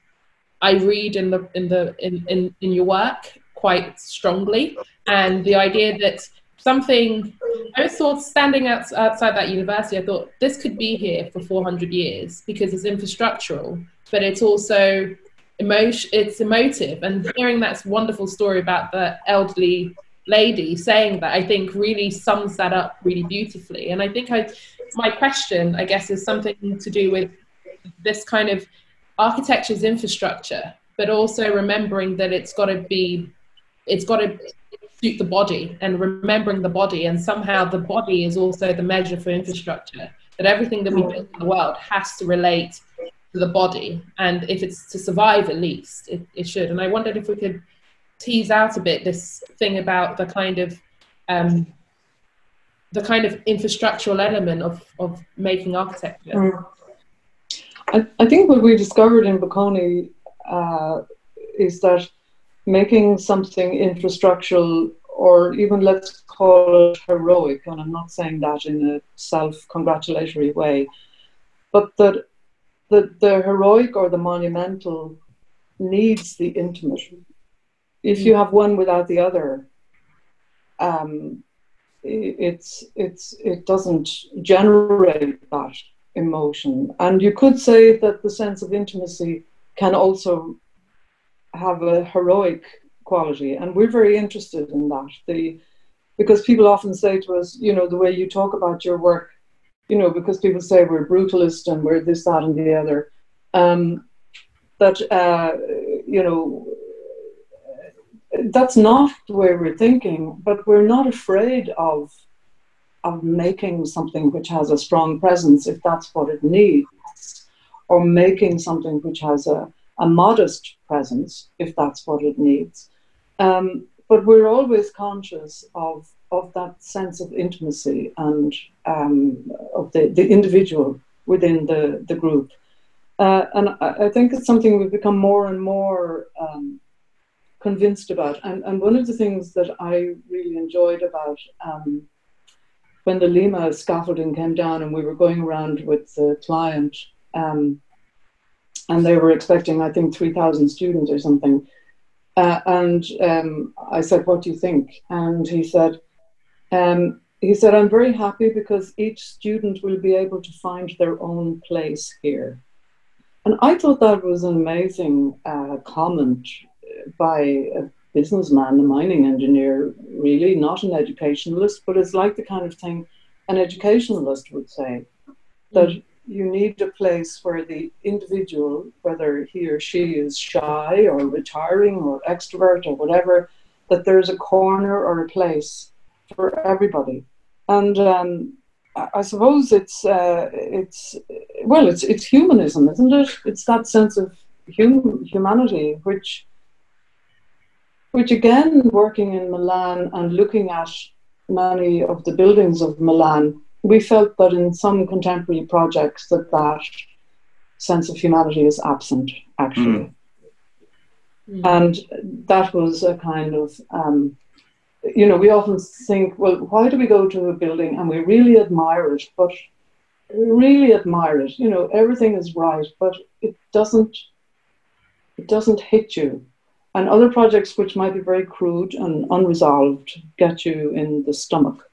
I read in the in the in, in, in your work quite strongly. And the idea that something I thought standing out, outside that university, I thought this could be here for 400 years because it's infrastructural, but it's also emotion, it's emotive. And hearing that wonderful story about the elderly lady saying that, I think really sums that up really beautifully. And I think I, my question, I guess, is something to do with this kind of architecture's infrastructure, but also remembering that it's got to be, it's got to suit the body and remembering the body. And somehow the body is also the measure for infrastructure, that everything that we build in the world has to relate to the body. And if it's to survive, at least, it, it should. And I wondered if we could tease out a bit this thing about the kind of um, the kind of infrastructural element of, of making architecture. Mm. I, I think what we discovered in Bocconi uh, is that making something infrastructural or even let's call it heroic, and I'm not saying that in a self congratulatory way, but that the, the heroic or the monumental needs the intimate. If you have one without the other, um, it's it's it doesn't generate that emotion. And you could say that the sense of intimacy can also have a heroic quality, and we're very interested in that. The because people often say to us, you know, the way you talk about your work, you know, because people say we're brutalist and we're this, that, and the other. Um, that uh, you know, that's not the way we're thinking, but we're not afraid of of making something which has a strong presence if that's what it needs, or making something which has a, a modest presence if that's what it needs. Um, but we're always conscious of, of that sense of intimacy and um, of the, the individual within the, the group. Uh, and I, think it's something we've become more and more um, convinced about. And, and one of the things that I really enjoyed about um, when the Lima scaffolding came down and we were going around with the client, um, and they were expecting, I think, 3,000 students or something. Uh, and um, I said, What do you think? And he said, um, he said, I'm very happy because each student will be able to find their own place here. And I thought that was an amazing uh, comment by a businessman, a mining engineer, really, not an educationalist, but it's like the kind of thing an educationalist would say that mm. You need a place where the individual, whether he or she is shy or retiring or extrovert or whatever, that there's a corner or a place for everybody. And um, I suppose it's uh, it's well, it's it's humanism, isn't it? It's that sense of hum- humanity which which again, working in Milan and looking at many of the buildings of Milan, we felt that in some contemporary projects that that sense of humanity is absent, actually. Mm. And that was a kind of, um, you know, we often think, well, why do we go to a building and we really admire it, but really admire it, you know, everything is right, but it doesn't, it doesn't hit you and other projects which might be very crude and unresolved get you in the stomach.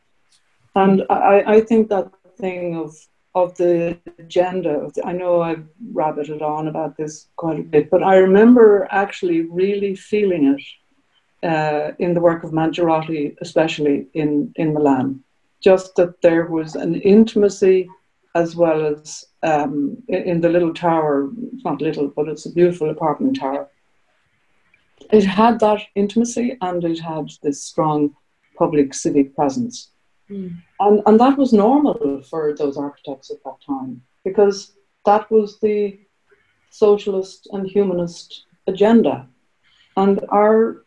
And I, I think that thing of of the agenda, I know I've rabbited on about this quite a bit, but I remember actually really feeling it uh, in the work of Mangiarotti, especially in, in Milan. Just that there was an intimacy as well as um, in, in the little tower, it's not little, but it's a beautiful apartment tower it had that intimacy and it had this strong public civic presence. And, and that was normal for those architects at that time because that was the socialist and humanist agenda. And our,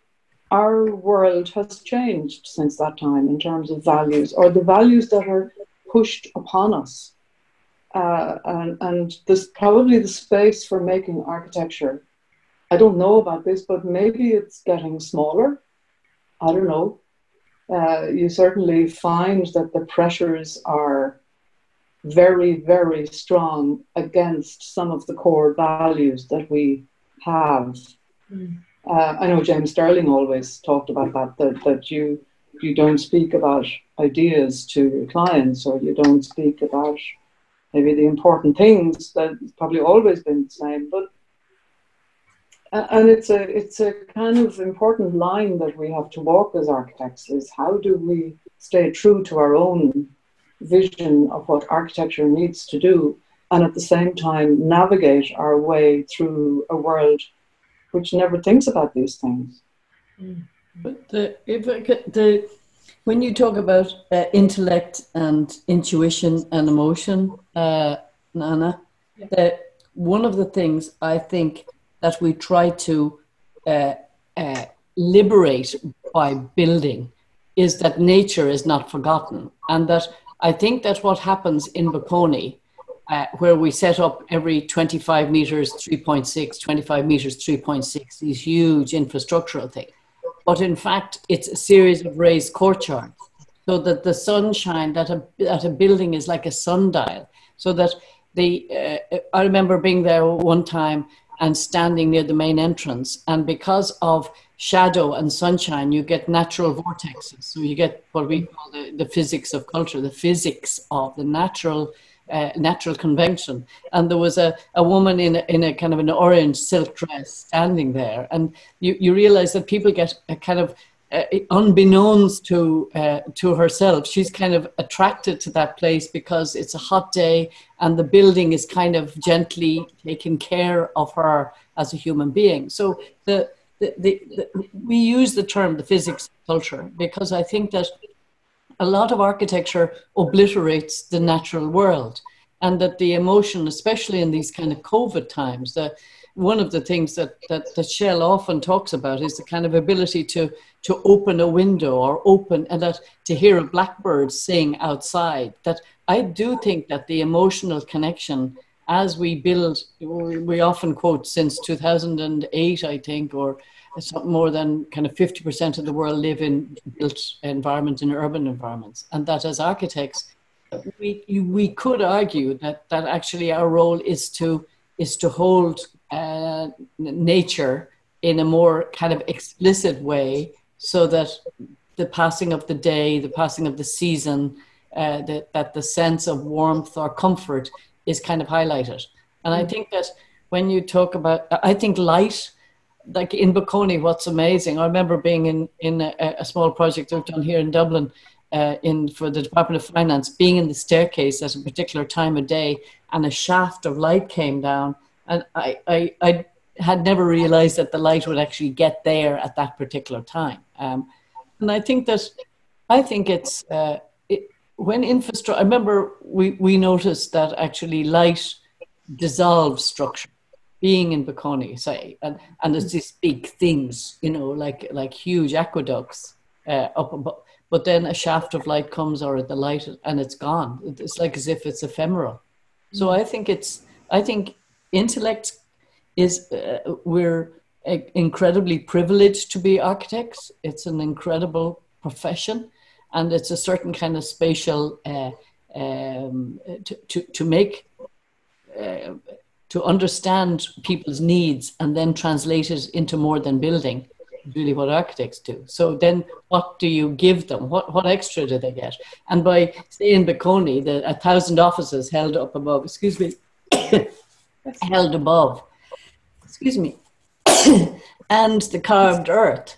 our world has changed since that time in terms of values or the values that are pushed upon us. Uh, and, and probably the space for making architecture I don't know about this, but maybe it's getting smaller. I don't know. Uh, you certainly find that the pressures are very, very strong against some of the core values that we have. Mm. Uh, I know James Stirling always talked about that, that, that you, you don't speak about ideas to your clients or you don't speak about maybe the important things that probably always been the same but and it's a it's a kind of important line that we have to walk as architects is how do we stay true to our own vision of what architecture needs to do and at the same time navigate our way through a world which never thinks about these things but the, the when you talk about uh, intellect and intuition and emotion uh, nana yeah. that one of the things i think that we try to uh, uh, liberate by building is that nature is not forgotten. And that I think that what happens in Bocconi, uh, where we set up every 25 meters 3.6, 25 meters 3.6, these huge infrastructural things. But in fact, it's a series of raised courtyards so that the sunshine that a, that a building is like a sundial. So that the, uh, I remember being there one time and standing near the main entrance. And because of shadow and sunshine, you get natural vortexes. So you get what we call the, the physics of culture, the physics of the natural. Uh, natural convention, and there was a, a woman in a, in a kind of an orange silk dress standing there, and you, you realize that people get a kind of uh, unbeknownst to uh, to herself, she's kind of attracted to that place because it's a hot day and the building is kind of gently taking care of her as a human being. So the, the, the, the we use the term the physics culture because I think that a lot of architecture obliterates the natural world and that the emotion, especially in these kind of COVID times, that one of the things that, that, that Shell often talks about is the kind of ability to, to open a window or open and that to hear a blackbird sing outside. That I do think that the emotional connection as we build, we often quote since 2008, I think, or something more than kind of 50% of the world live in built environments, in urban environments. And that as architects, we, we could argue that, that actually our role is to, is to hold uh, nature in a more kind of explicit way so that the passing of the day, the passing of the season, uh, that, that the sense of warmth or comfort is kind of highlighted. And I mm. think that when you talk about, I think light, like in Bocconi, what's amazing, I remember being in, in a, a small project I've done here in Dublin uh, in for the Department of Finance, being in the staircase at a particular time of day and a shaft of light came down and I, I, I had never realized that the light would actually get there at that particular time. Um, and I think that, I think it's, uh, it, when infrastructure, I remember we, we noticed that actually light dissolves structure being in Bocconi, say, and, and there's these big things, you know, like, like huge aqueducts uh, up above, but then a shaft of light comes or the light and it's gone. It's like as if it's ephemeral. So I think it's, I think intellect is uh, we're incredibly privileged to be architects. It's an incredible profession, and it's a certain kind of spatial uh, um, to, to, to make uh, to understand people's needs and then translate it into more than building. Really, what architects do. So then, what do you give them? What what extra do they get? And by say in Bocconi, the a thousand offices held up above. Excuse me. <coughs> held above, excuse me, <coughs> and the carved earth,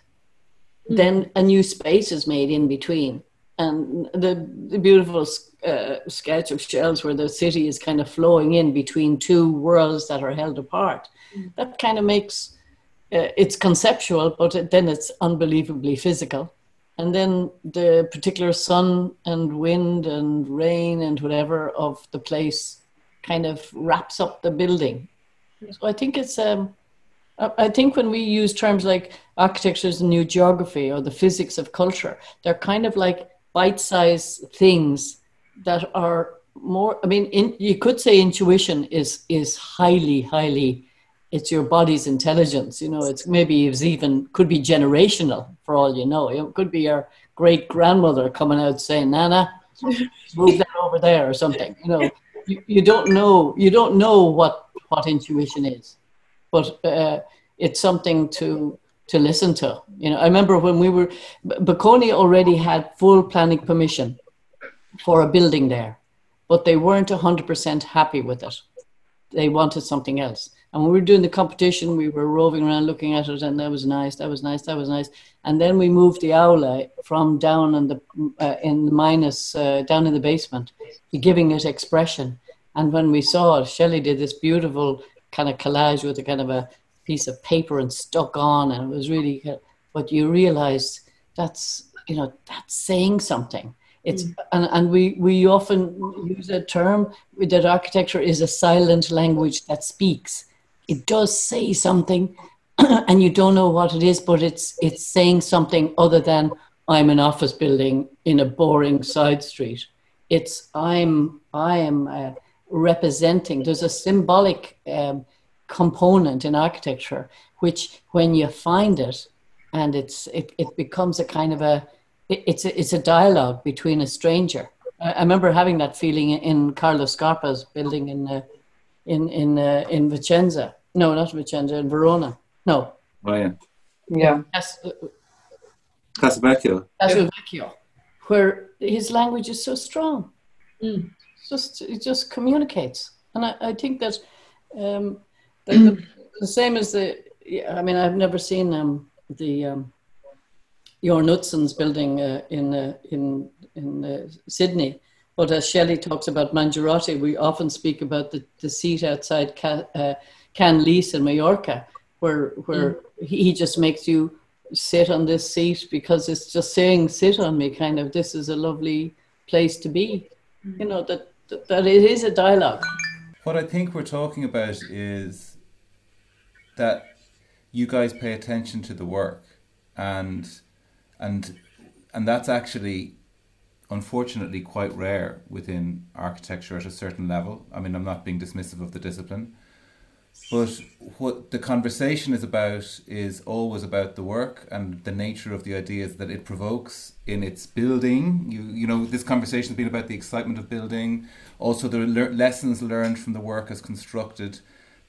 mm. then a new space is made in between. And the, the beautiful uh, sketch of Shell's where the city is kind of flowing in between two worlds that are held apart. Mm. That kind of makes uh, it's conceptual, but it, then it's unbelievably physical. And then the particular sun and wind and rain and whatever of the place kind of wraps up the building. So I think it's um, I think when we use terms like architecture is a new geography or the physics of culture, they're kind of like bite-sized things that are more. I mean, in, you could say intuition is is highly, highly. It's your body's intelligence. You know, it's maybe it's even could be generational for all you know. It could be your great grandmother coming out saying, "Nana, move that over there" or something. You know, you, you don't know you don't know what what intuition is but uh, it's something to to listen to. You know, I remember when we were, Bocconi already had full planning permission for a building there, but they weren't 100% happy with it. They wanted something else. And when we were doing the competition, we were roving around looking at it, and that was nice, that was nice, that was nice. And then we moved the aula from down in the uh, in the minus uh, down in the basement, giving it expression. And when we saw it, Shelley did this beautiful kind of collage with a kind of a piece of paper and stuck on, and it was really. But you realize that's you know that's saying something. It's mm. and, and we we often use a term that architecture is a silent language that speaks. It does say something, <clears throat> and you don't know what it is, but it's it's saying something other than I'm an office building in a boring side street. It's I'm I am uh, representing. There's a symbolic um, component in architecture, which when you find it, and it's it, it becomes a kind of a it, it's a, it's a dialogue between a stranger. I, I remember having that feeling in Carlo Scarpa's building in uh, in in uh, in Vicenza. No, not Vicenza, in Verona. No. Oh yeah. Yeah. Yes. Uh, Castelvecchio. Castelvecchio, where his language is so strong. Mm. Just it just communicates, and I, I think that um, the, <clears throat> the, same as the. yeah, I mean, I've never seen um, the um, Utzon's building uh, in uh, in in uh, Sydney, but as Shelley talks about Mangiarotti, we often speak about the, the seat outside Can, uh, Can Lis in Mallorca, where where mm. he just makes you sit on this seat because it's just saying sit on me kind of this is a lovely place to be mm. you know that that it is a dialogue. What i think we're talking about is that you guys pay attention to the work and and and that's actually unfortunately quite rare within architecture at a certain level. I mean i'm not being dismissive of the discipline but what the conversation is about is always about the work and the nature of the ideas that it provokes in its building. You you know this conversation has been about the excitement of building, also the le- lessons learned from the work as constructed,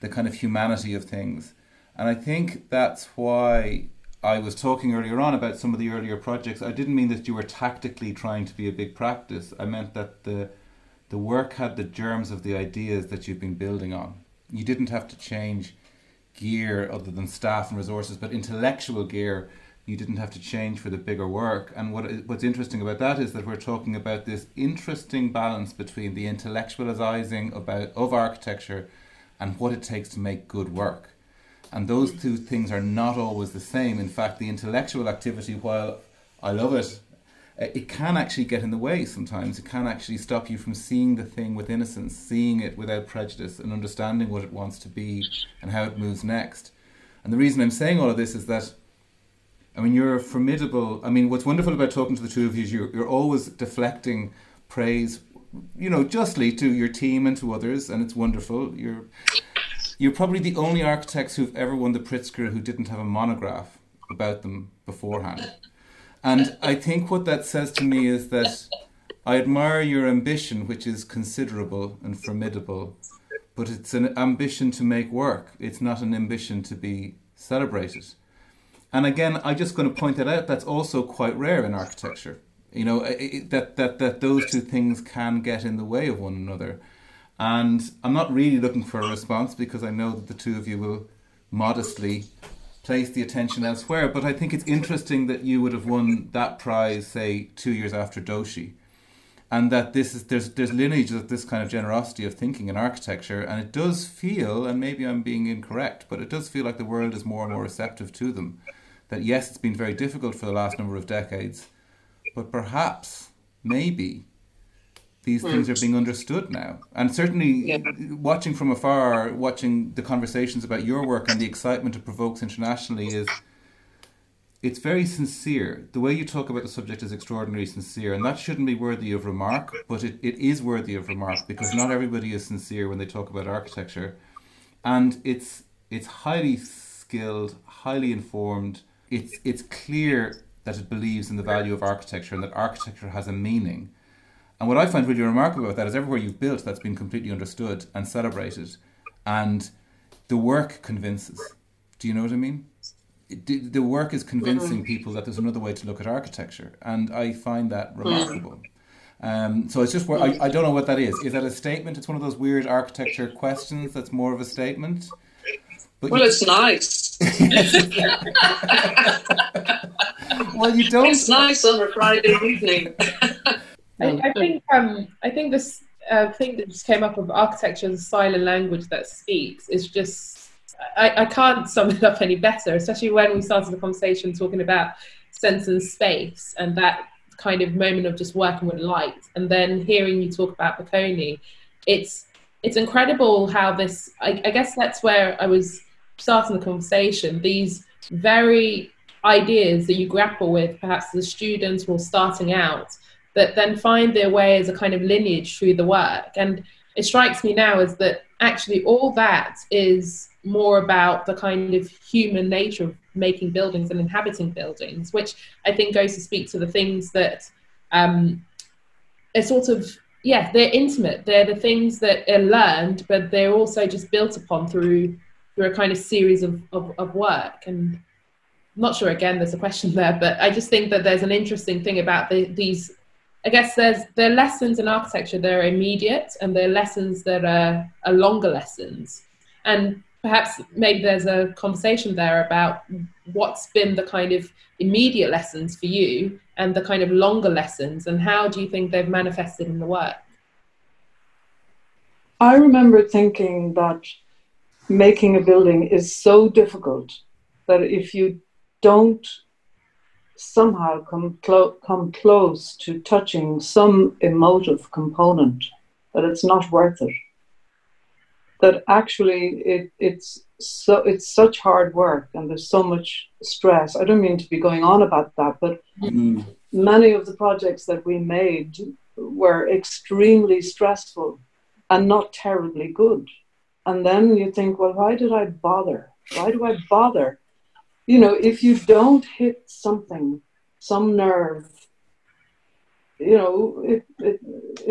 the kind of humanity of things. And I think that's why I was talking earlier on about some of the earlier projects. I didn't mean that you were tactically trying to be a big practice. I meant that the the work had the germs of the ideas that you've been building on. You didn't have to change gear other than staff and resources, but intellectual gear you didn't have to change for the bigger work. And what what's interesting about that is that we're talking about this interesting balance between the intellectualizing about of architecture and what it takes to make good work. And those two things are not always the same. In fact, the intellectual activity, while I love it, Uh, it can actually get in the way sometimes. It can actually stop you from seeing the thing with innocence, seeing it without prejudice, and understanding what it wants to be and how it moves next. And the reason I'm saying all of this is that, I mean, you're formidable. I mean, what's wonderful about talking to the two of you is you're, you're always deflecting praise, you know, justly to your team and to others, and it's wonderful. You're you're probably the only architects who've ever won the Pritzker who didn't have a monograph about them beforehand. And I think what that says to me is that I admire your ambition, which is considerable and formidable, but it's an ambition to make work. It's not an ambition to be celebrated. And again, I'm just going to point that out. That's also quite rare in architecture. You know, it, that, that, that those two things can get in the way of one another. And I'm not really looking for a response because I know that the two of you will modestly place the attention elsewhere. But I think it's interesting that you would have won that prize, say, two years after Doshi. And that this is there's there's lineage of this kind of generosity of thinking in architecture, and it does feel, and maybe I'm being incorrect, but it does feel like the world is more and more receptive to them. That yes, it's been very difficult for the last number of decades, but perhaps, maybe, these mm. things are being understood now. And certainly, yeah. watching from afar, watching the conversations about your work and the excitement it provokes internationally is. It's very sincere. The way you talk about the subject is extraordinarily sincere, and that shouldn't be worthy of remark, but it, it is worthy of remark because not everybody is sincere when they talk about architecture. And it's it's highly skilled, highly informed. It's it's clear that it believes in the value of architecture and that architecture has a meaning and what I find really remarkable about that is everywhere you've built, that's been completely understood and celebrated, and the work convinces. Do you know what I mean? the, the work is convincing people that there's another way to look at architecture, and I find that remarkable. Um, so it's just where I, I don't know what that is. Is that a statement? It's one of those weird architecture questions that's more of a statement. But well, you, it's nice. <laughs> well, you don't. It's nice on a Friday evening. <laughs> I, I, think um, I think this uh, thing that just came up of architecture as a silent language that speaks is just I, I can't sum it up any better, especially when we started the conversation talking about sense and space and that kind of moment of just working with light and then hearing you talk about Bocconi, it's it's incredible how this I, I guess that's where I was starting the conversation. These very ideas that you grapple with, perhaps as students or starting out, that then find their way as a kind of lineage through the work. And it strikes me now is that actually all that is more about the kind of human nature of making buildings and inhabiting buildings, which I think goes to speak to the things that um, are sort of yeah they're intimate. They're the things that are learned, but they're also just built upon through through a kind of series of of, of work. And I'm not sure again there's a question there, but I just think that there's an interesting thing about the, these. I guess there's there are lessons in architecture that are immediate, and there are lessons that are, are longer lessons. And perhaps maybe there's a conversation there about what's been the kind of immediate lessons for you and the kind of longer lessons and how do you think they've manifested in the work i remember thinking that making a building is so difficult that if you don't somehow come, clo- come close to touching some emotive component that it's not worth it that actually it, it's so it's such hard work and there's so much stress. I don't mean to be going on about that, but mm. many of the projects that we made were extremely stressful and not terribly good. And then you think, well, why did I bother? Why do I bother? You know, if you don't hit something, some nerve, you know, it, it,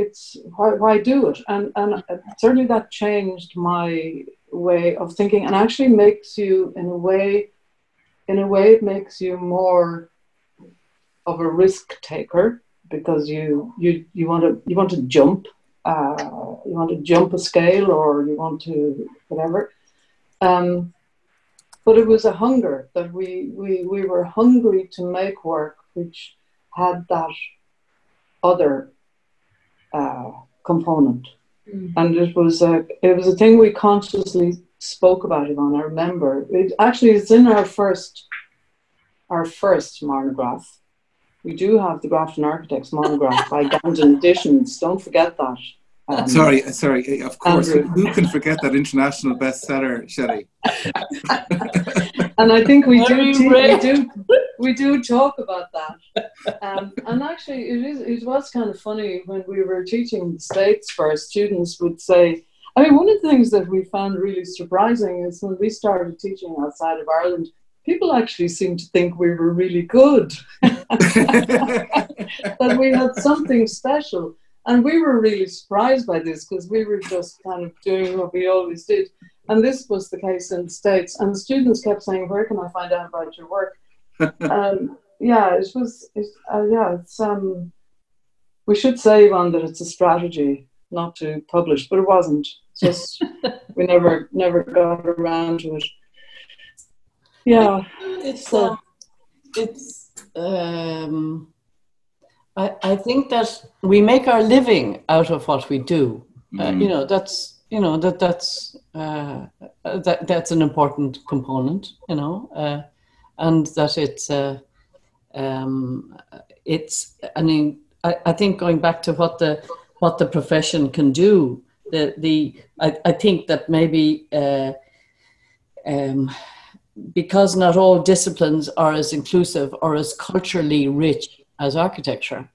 it's why, why do it? And, and certainly that changed my way of thinking and actually makes you, in a way, in a way, it makes you more of a risk taker because you, you, you want to, you want to jump, uh, you want to jump a scale or you want to whatever. Um, but it was a hunger that we, we, we were hungry to make work which had that other uh, component. Mm. And it was a it was a thing we consciously spoke about Yvonne. I remember it actually it's in our first our first monograph. We do have the Grafton Architects monograph by Gandon Editions. Don't forget that. Um, sorry, sorry. Of course, Andrew. who can forget that international bestseller, Shelley? and I think we do, te- we do we do talk about that. Um, and actually, it is it was kind of funny when we were teaching the states for our students would say. I mean, one of the things that we found really surprising is when we started teaching outside of Ireland, people actually seemed to think we were really good, <laughs> <laughs> that we had something special. And we were really surprised by this because we were just kind of doing what we always did. And this was the case in the States. And the students kept saying, Where can I find out about your work? <laughs> um, yeah, it was, it, uh, yeah, it's, um, we should say, on that it's a strategy not to publish, but it wasn't. It's just, <laughs> we never, never got around to it. Yeah. It's, so. uh, it's, um, I, I think that we make our living out of what we do. Mm. Uh, you know, that's you know that that's uh, that that's an important component you know uh, and that it's uh, um, it's I mean I, I think going back to what the what the profession can do the the I, I think that maybe uh, um, because not all disciplines are as inclusive or as culturally rich as architecture.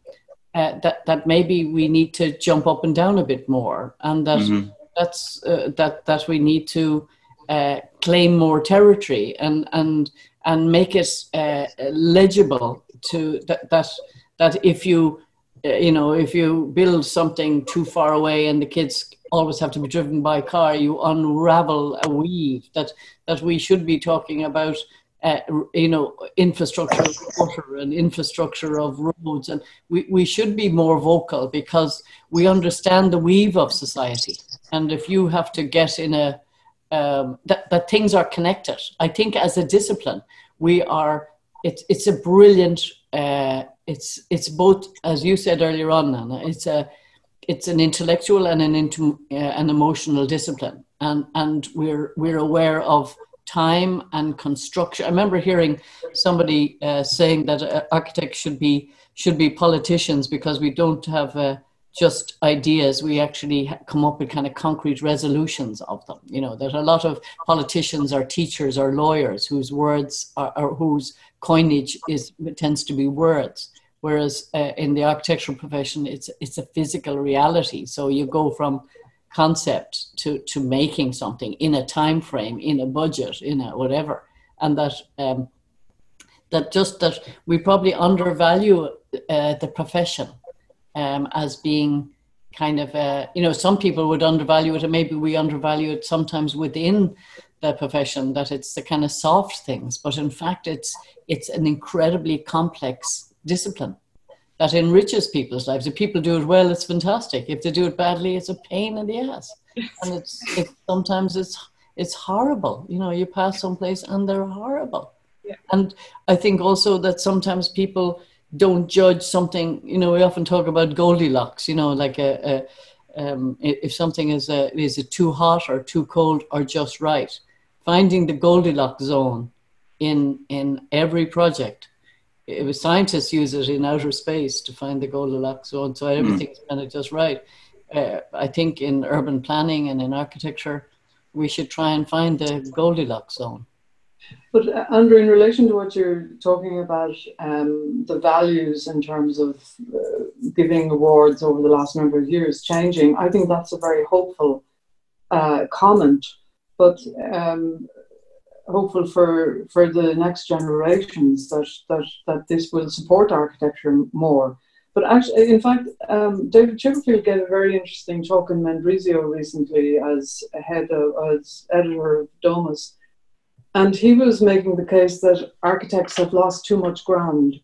Uh, that that maybe we need to jump up and down a bit more and that mm-hmm. that's uh, that that we need to uh, claim more territory and and and make it uh, legible to that that that if you uh, you know if you build something too far away and the kids always have to be driven by car you unravel a weave that that we should be talking about uh, you know, infrastructure of water and infrastructure of roads. And we, we should be more vocal because we understand the weave of society. And if you have to get in a, um, that, that things are connected, I think as a discipline, we are, it's, it's a brilliant, uh, it's, it's both, as you said earlier on, Nana, it's a, it's an intellectual and an, into, uh, an emotional discipline. And, and we're, we're aware of time and construction. I remember hearing somebody uh, saying that uh, architects should be should be politicians because we don't have uh, just ideas. We actually come up with kind of concrete resolutions of them. You know that a lot of politicians are teachers or lawyers whose words are, or whose coinage is tends to be words. Whereas uh, in the architectural profession, it's it's a physical reality. So you go from concept to to making something in a time frame in a budget in a whatever. And that um, that just that we probably undervalue uh, the profession um, as being kind of uh, you know some people would undervalue it and maybe we undervalue it sometimes within the profession that it's the kind of soft things. But in fact it's it's an incredibly complex discipline that enriches people's lives. If people do it well, it's fantastic. If they do it badly, it's a pain in the ass. And it's, <laughs> it's sometimes it's it's horrible. You know, you pass someplace and they're horrible. Yeah. And I think also that sometimes people don't judge something. You know, we often talk about Goldilocks. You know, like a, a um, if something is a, is it too hot or too cold or just right. Finding the Goldilocks zone in in every project it was scientists use it in outer space to find the Goldilocks zone, so everything's mm. kind of just right. Uh, I think in urban planning and in architecture, we should try and find the Goldilocks zone. But uh, Andrew, in relation to what you're talking about, um, the values in terms of uh, giving awards over the last number of years changing, I think that's a very hopeful uh, comment. But um, hopeful for for the next generations that that that this will support architecture more. But actually, in fact, um, David Chipperfield gave a very interesting talk in Mendrisio recently as head of, as editor of Domus, and he was making the case that architects have lost too much ground,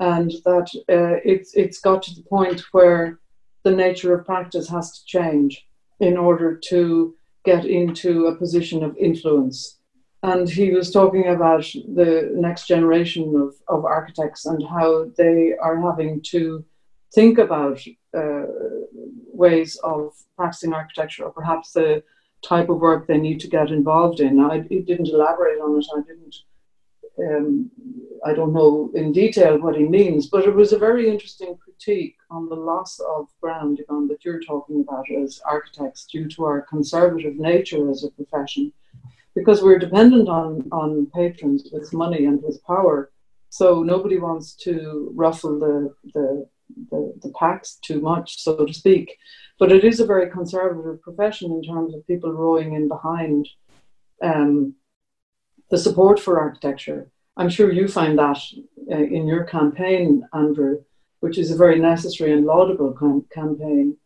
and that uh, it's it's got to the point where the nature of practice has to change in order to get into a position of influence and he was talking about the next generation of, of architects and how they are having to think about uh, ways of practicing architecture or perhaps the type of work they need to get involved in. I, he didn't elaborate on it. I didn't. Um, I don't know in detail what he means, but it was a very interesting critique on the loss of ground, Yvonne, that you're talking about as architects due to our conservative nature as a profession because we're dependent on, on patrons with money and with power. So nobody wants to ruffle the, the, the, the packs too much, so to speak. But it is a very conservative profession in terms of people rowing in behind um, the support for architecture. I'm sure you find that uh, in your campaign, Andrew, which is a very necessary and laudable campaign.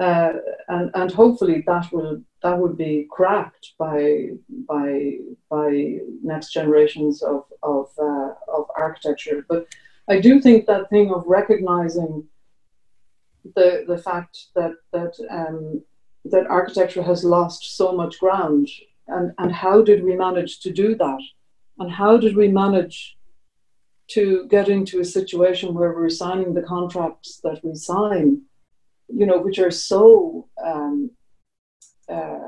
Uh, and, and hopefully that will that would be cracked by by by next generations of of uh, of architecture. But I do think that thing of recognizing the the fact that that um, that architecture has lost so much ground, and and how did we manage to do that, and how did we manage to get into a situation where we're signing the contracts that we sign, you know, which are so um, uh,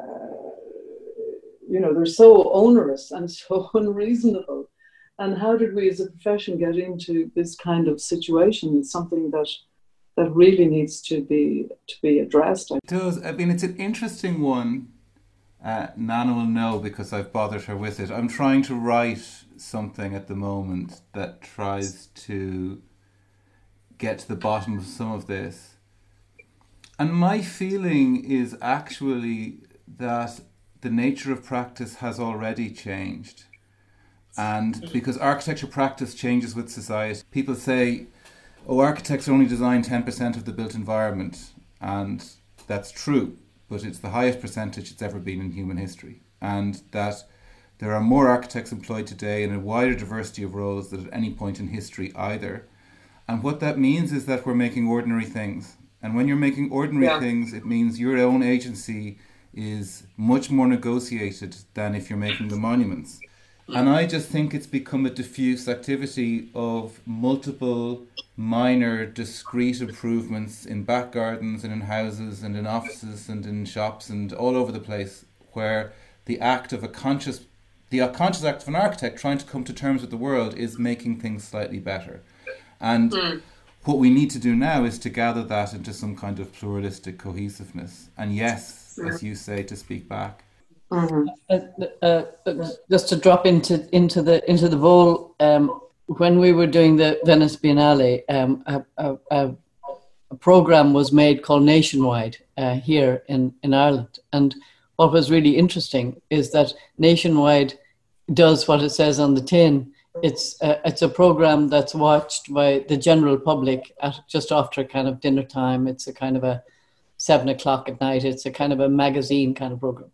you know, they're so onerous and <laughs> so unreasonable. And how did we as a profession get into this kind of situation? It's something that that really needs to be to be addressed. It does. I mean, it's an interesting one. Uh, Nana will know because I've bothered her with it. I'm trying to write something at the moment that tries to get to the bottom of some of this. And my feeling is actually that the nature of practice has already changed. And mm-hmm. because architecture practice changes with society, people say, oh, architects only design 10% of the built environment. And that's true, but it's the highest percentage it's ever been in human history. And that There are more architects employed today in a wider diversity of roles than at any point in history either. And what that means is that we're making ordinary things. And when you're making ordinary yeah. things, it means your own agency is much more negotiated than if you're making the monuments. And I just think it's become a diffuse activity of multiple minor, discrete improvements in back gardens and in houses and in offices and in shops and all over the place, where the act of a conscious, the conscious act of an architect trying to come to terms with the world is making things slightly better. And mm. What we need to do now is to gather that into some kind of pluralistic cohesiveness. And yes, as you say, to speak back. Mm-hmm. Uh, uh, uh, just to drop into into the into the bowl, um, when we were doing the Venice Biennale, um, a, a, a, program was made called Nationwide uh, here in in Ireland, and what was really interesting is that Nationwide does what it says on the tin. It's a, it's a program that's watched by the general public at just after kind of dinner time. It's a kind of a seven o'clock at night. It's a kind of a magazine kind of program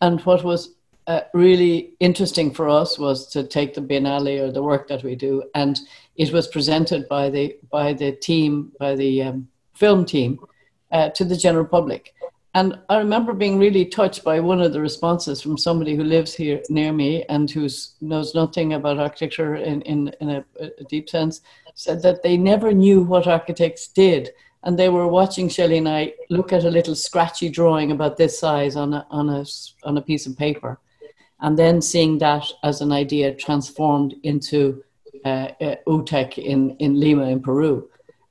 and what was uh, really interesting for us was to take the Biennale or the work that we do, and it was presented by the by the team, by the um, film team, uh, to the general public. And I remember being really touched by one of the responses from somebody who lives here near me and who knows nothing about architecture in, in, in a, a deep sense, said that they never knew what architects did and they were watching Shelley and I look at a little scratchy drawing about this size on a, on a, on a piece of paper, and then seeing that as an idea transformed into uh, uh, UTEC in, in Lima in Peru.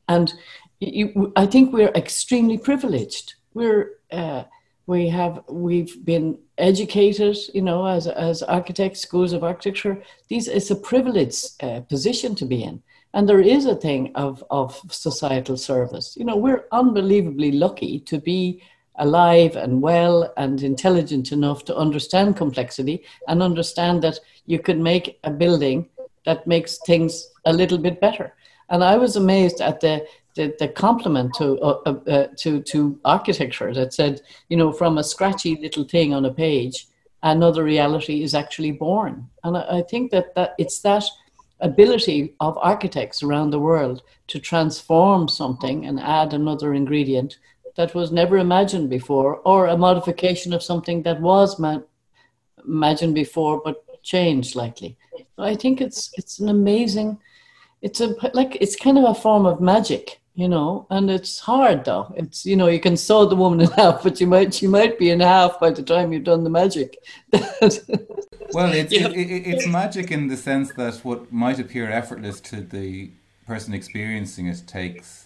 And you, I think we're extremely privileged. We're, uh, we have, we've been educated, you know, as, as architects, schools of architecture. These, it's a privileged uh, position to be in and there is a thing of, of societal service. You know, we're unbelievably lucky to be alive and well and intelligent enough to understand complexity and understand that you could make a building that makes things a little bit better. And I was amazed at the the, the compliment to uh, uh, uh to to architecture that said, you know, from a scratchy little thing on a page, another reality is actually born. And I, I think that that it's that ability of architects around the world to transform something and add another ingredient that was never imagined before, or a modification of something that was ma- imagined before but changed slightly. I think it's it's an amazing. It's a like it's kind of a form of magic, you know, and it's hard though. It's you know you can sew the woman in <laughs> half, but you might you might be in half by the time you've done the magic. <laughs> well, it's it, it, it's magic in the sense that what might appear effortless to the person experiencing it takes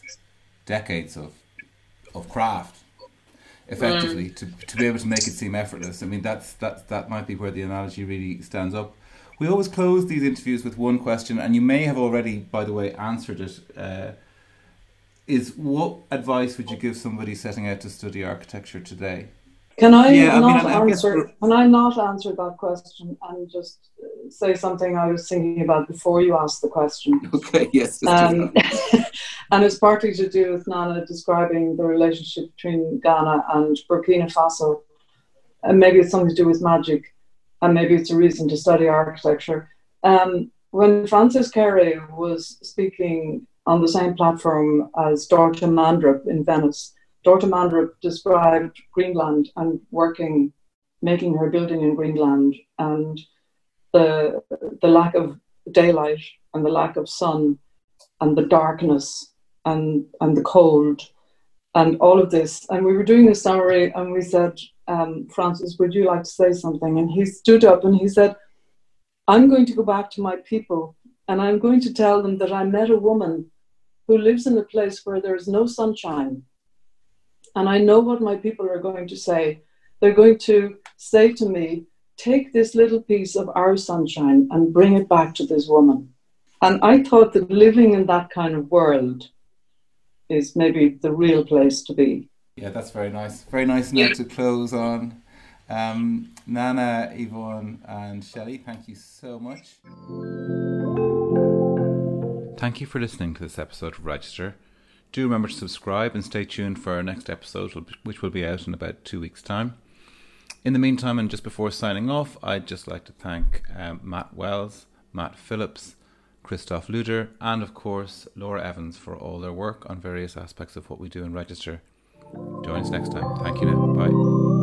decades of of craft effectively mm. to, to be able to make it seem effortless. I mean, that's that that might be where the analogy really stands up. We always close these interviews with one question, and you may have already, by the way, answered it. Uh, is what advice would you give somebody setting out to study architecture today? Can I yeah, not I mean, answer? Can I not answer that question and just say something I was thinking about before you asked the question? Okay. Yes. Um, <laughs> and it's partly to do with Nana describing the relationship between Ghana and Burkina Faso, and maybe it's something to do with magic, and maybe it's a reason to study architecture. Um, when Francis Kéré was speaking on the same platform as Dorte Mandrup in Venice Dorte Mandrup described Greenland and working, making her building in Greenland, and the the lack of daylight and the lack of sun, and the darkness and and the cold, and all of this. And we were doing a summary, and we said, um, Francis, would you like to say something? And he stood up and he said, I'm going to go back to my people, and I'm going to tell them that I met a woman who lives in a place where there is no sunshine and I know what my people are going to say. They're going to say to me, Take this little piece of our sunshine and bring it back to this woman. And I thought that living in that kind of world is maybe the real place to be. Yeah, that's very nice. Very nice note to close on. Um, Nana, Yvonne, and Shelley, thank you so much. Thank you for listening to this episode of Register. Do remember to subscribe and stay tuned for our next episode, which will be out in about two weeks' time. In the meantime, and just before signing off, I'd just like to thank um, Matt Wells, Matt Phillips, Christoph Luder, and of course Laura Evans for all their work on various aspects of what we do in Register. Join us next time. Thank you now. Bye.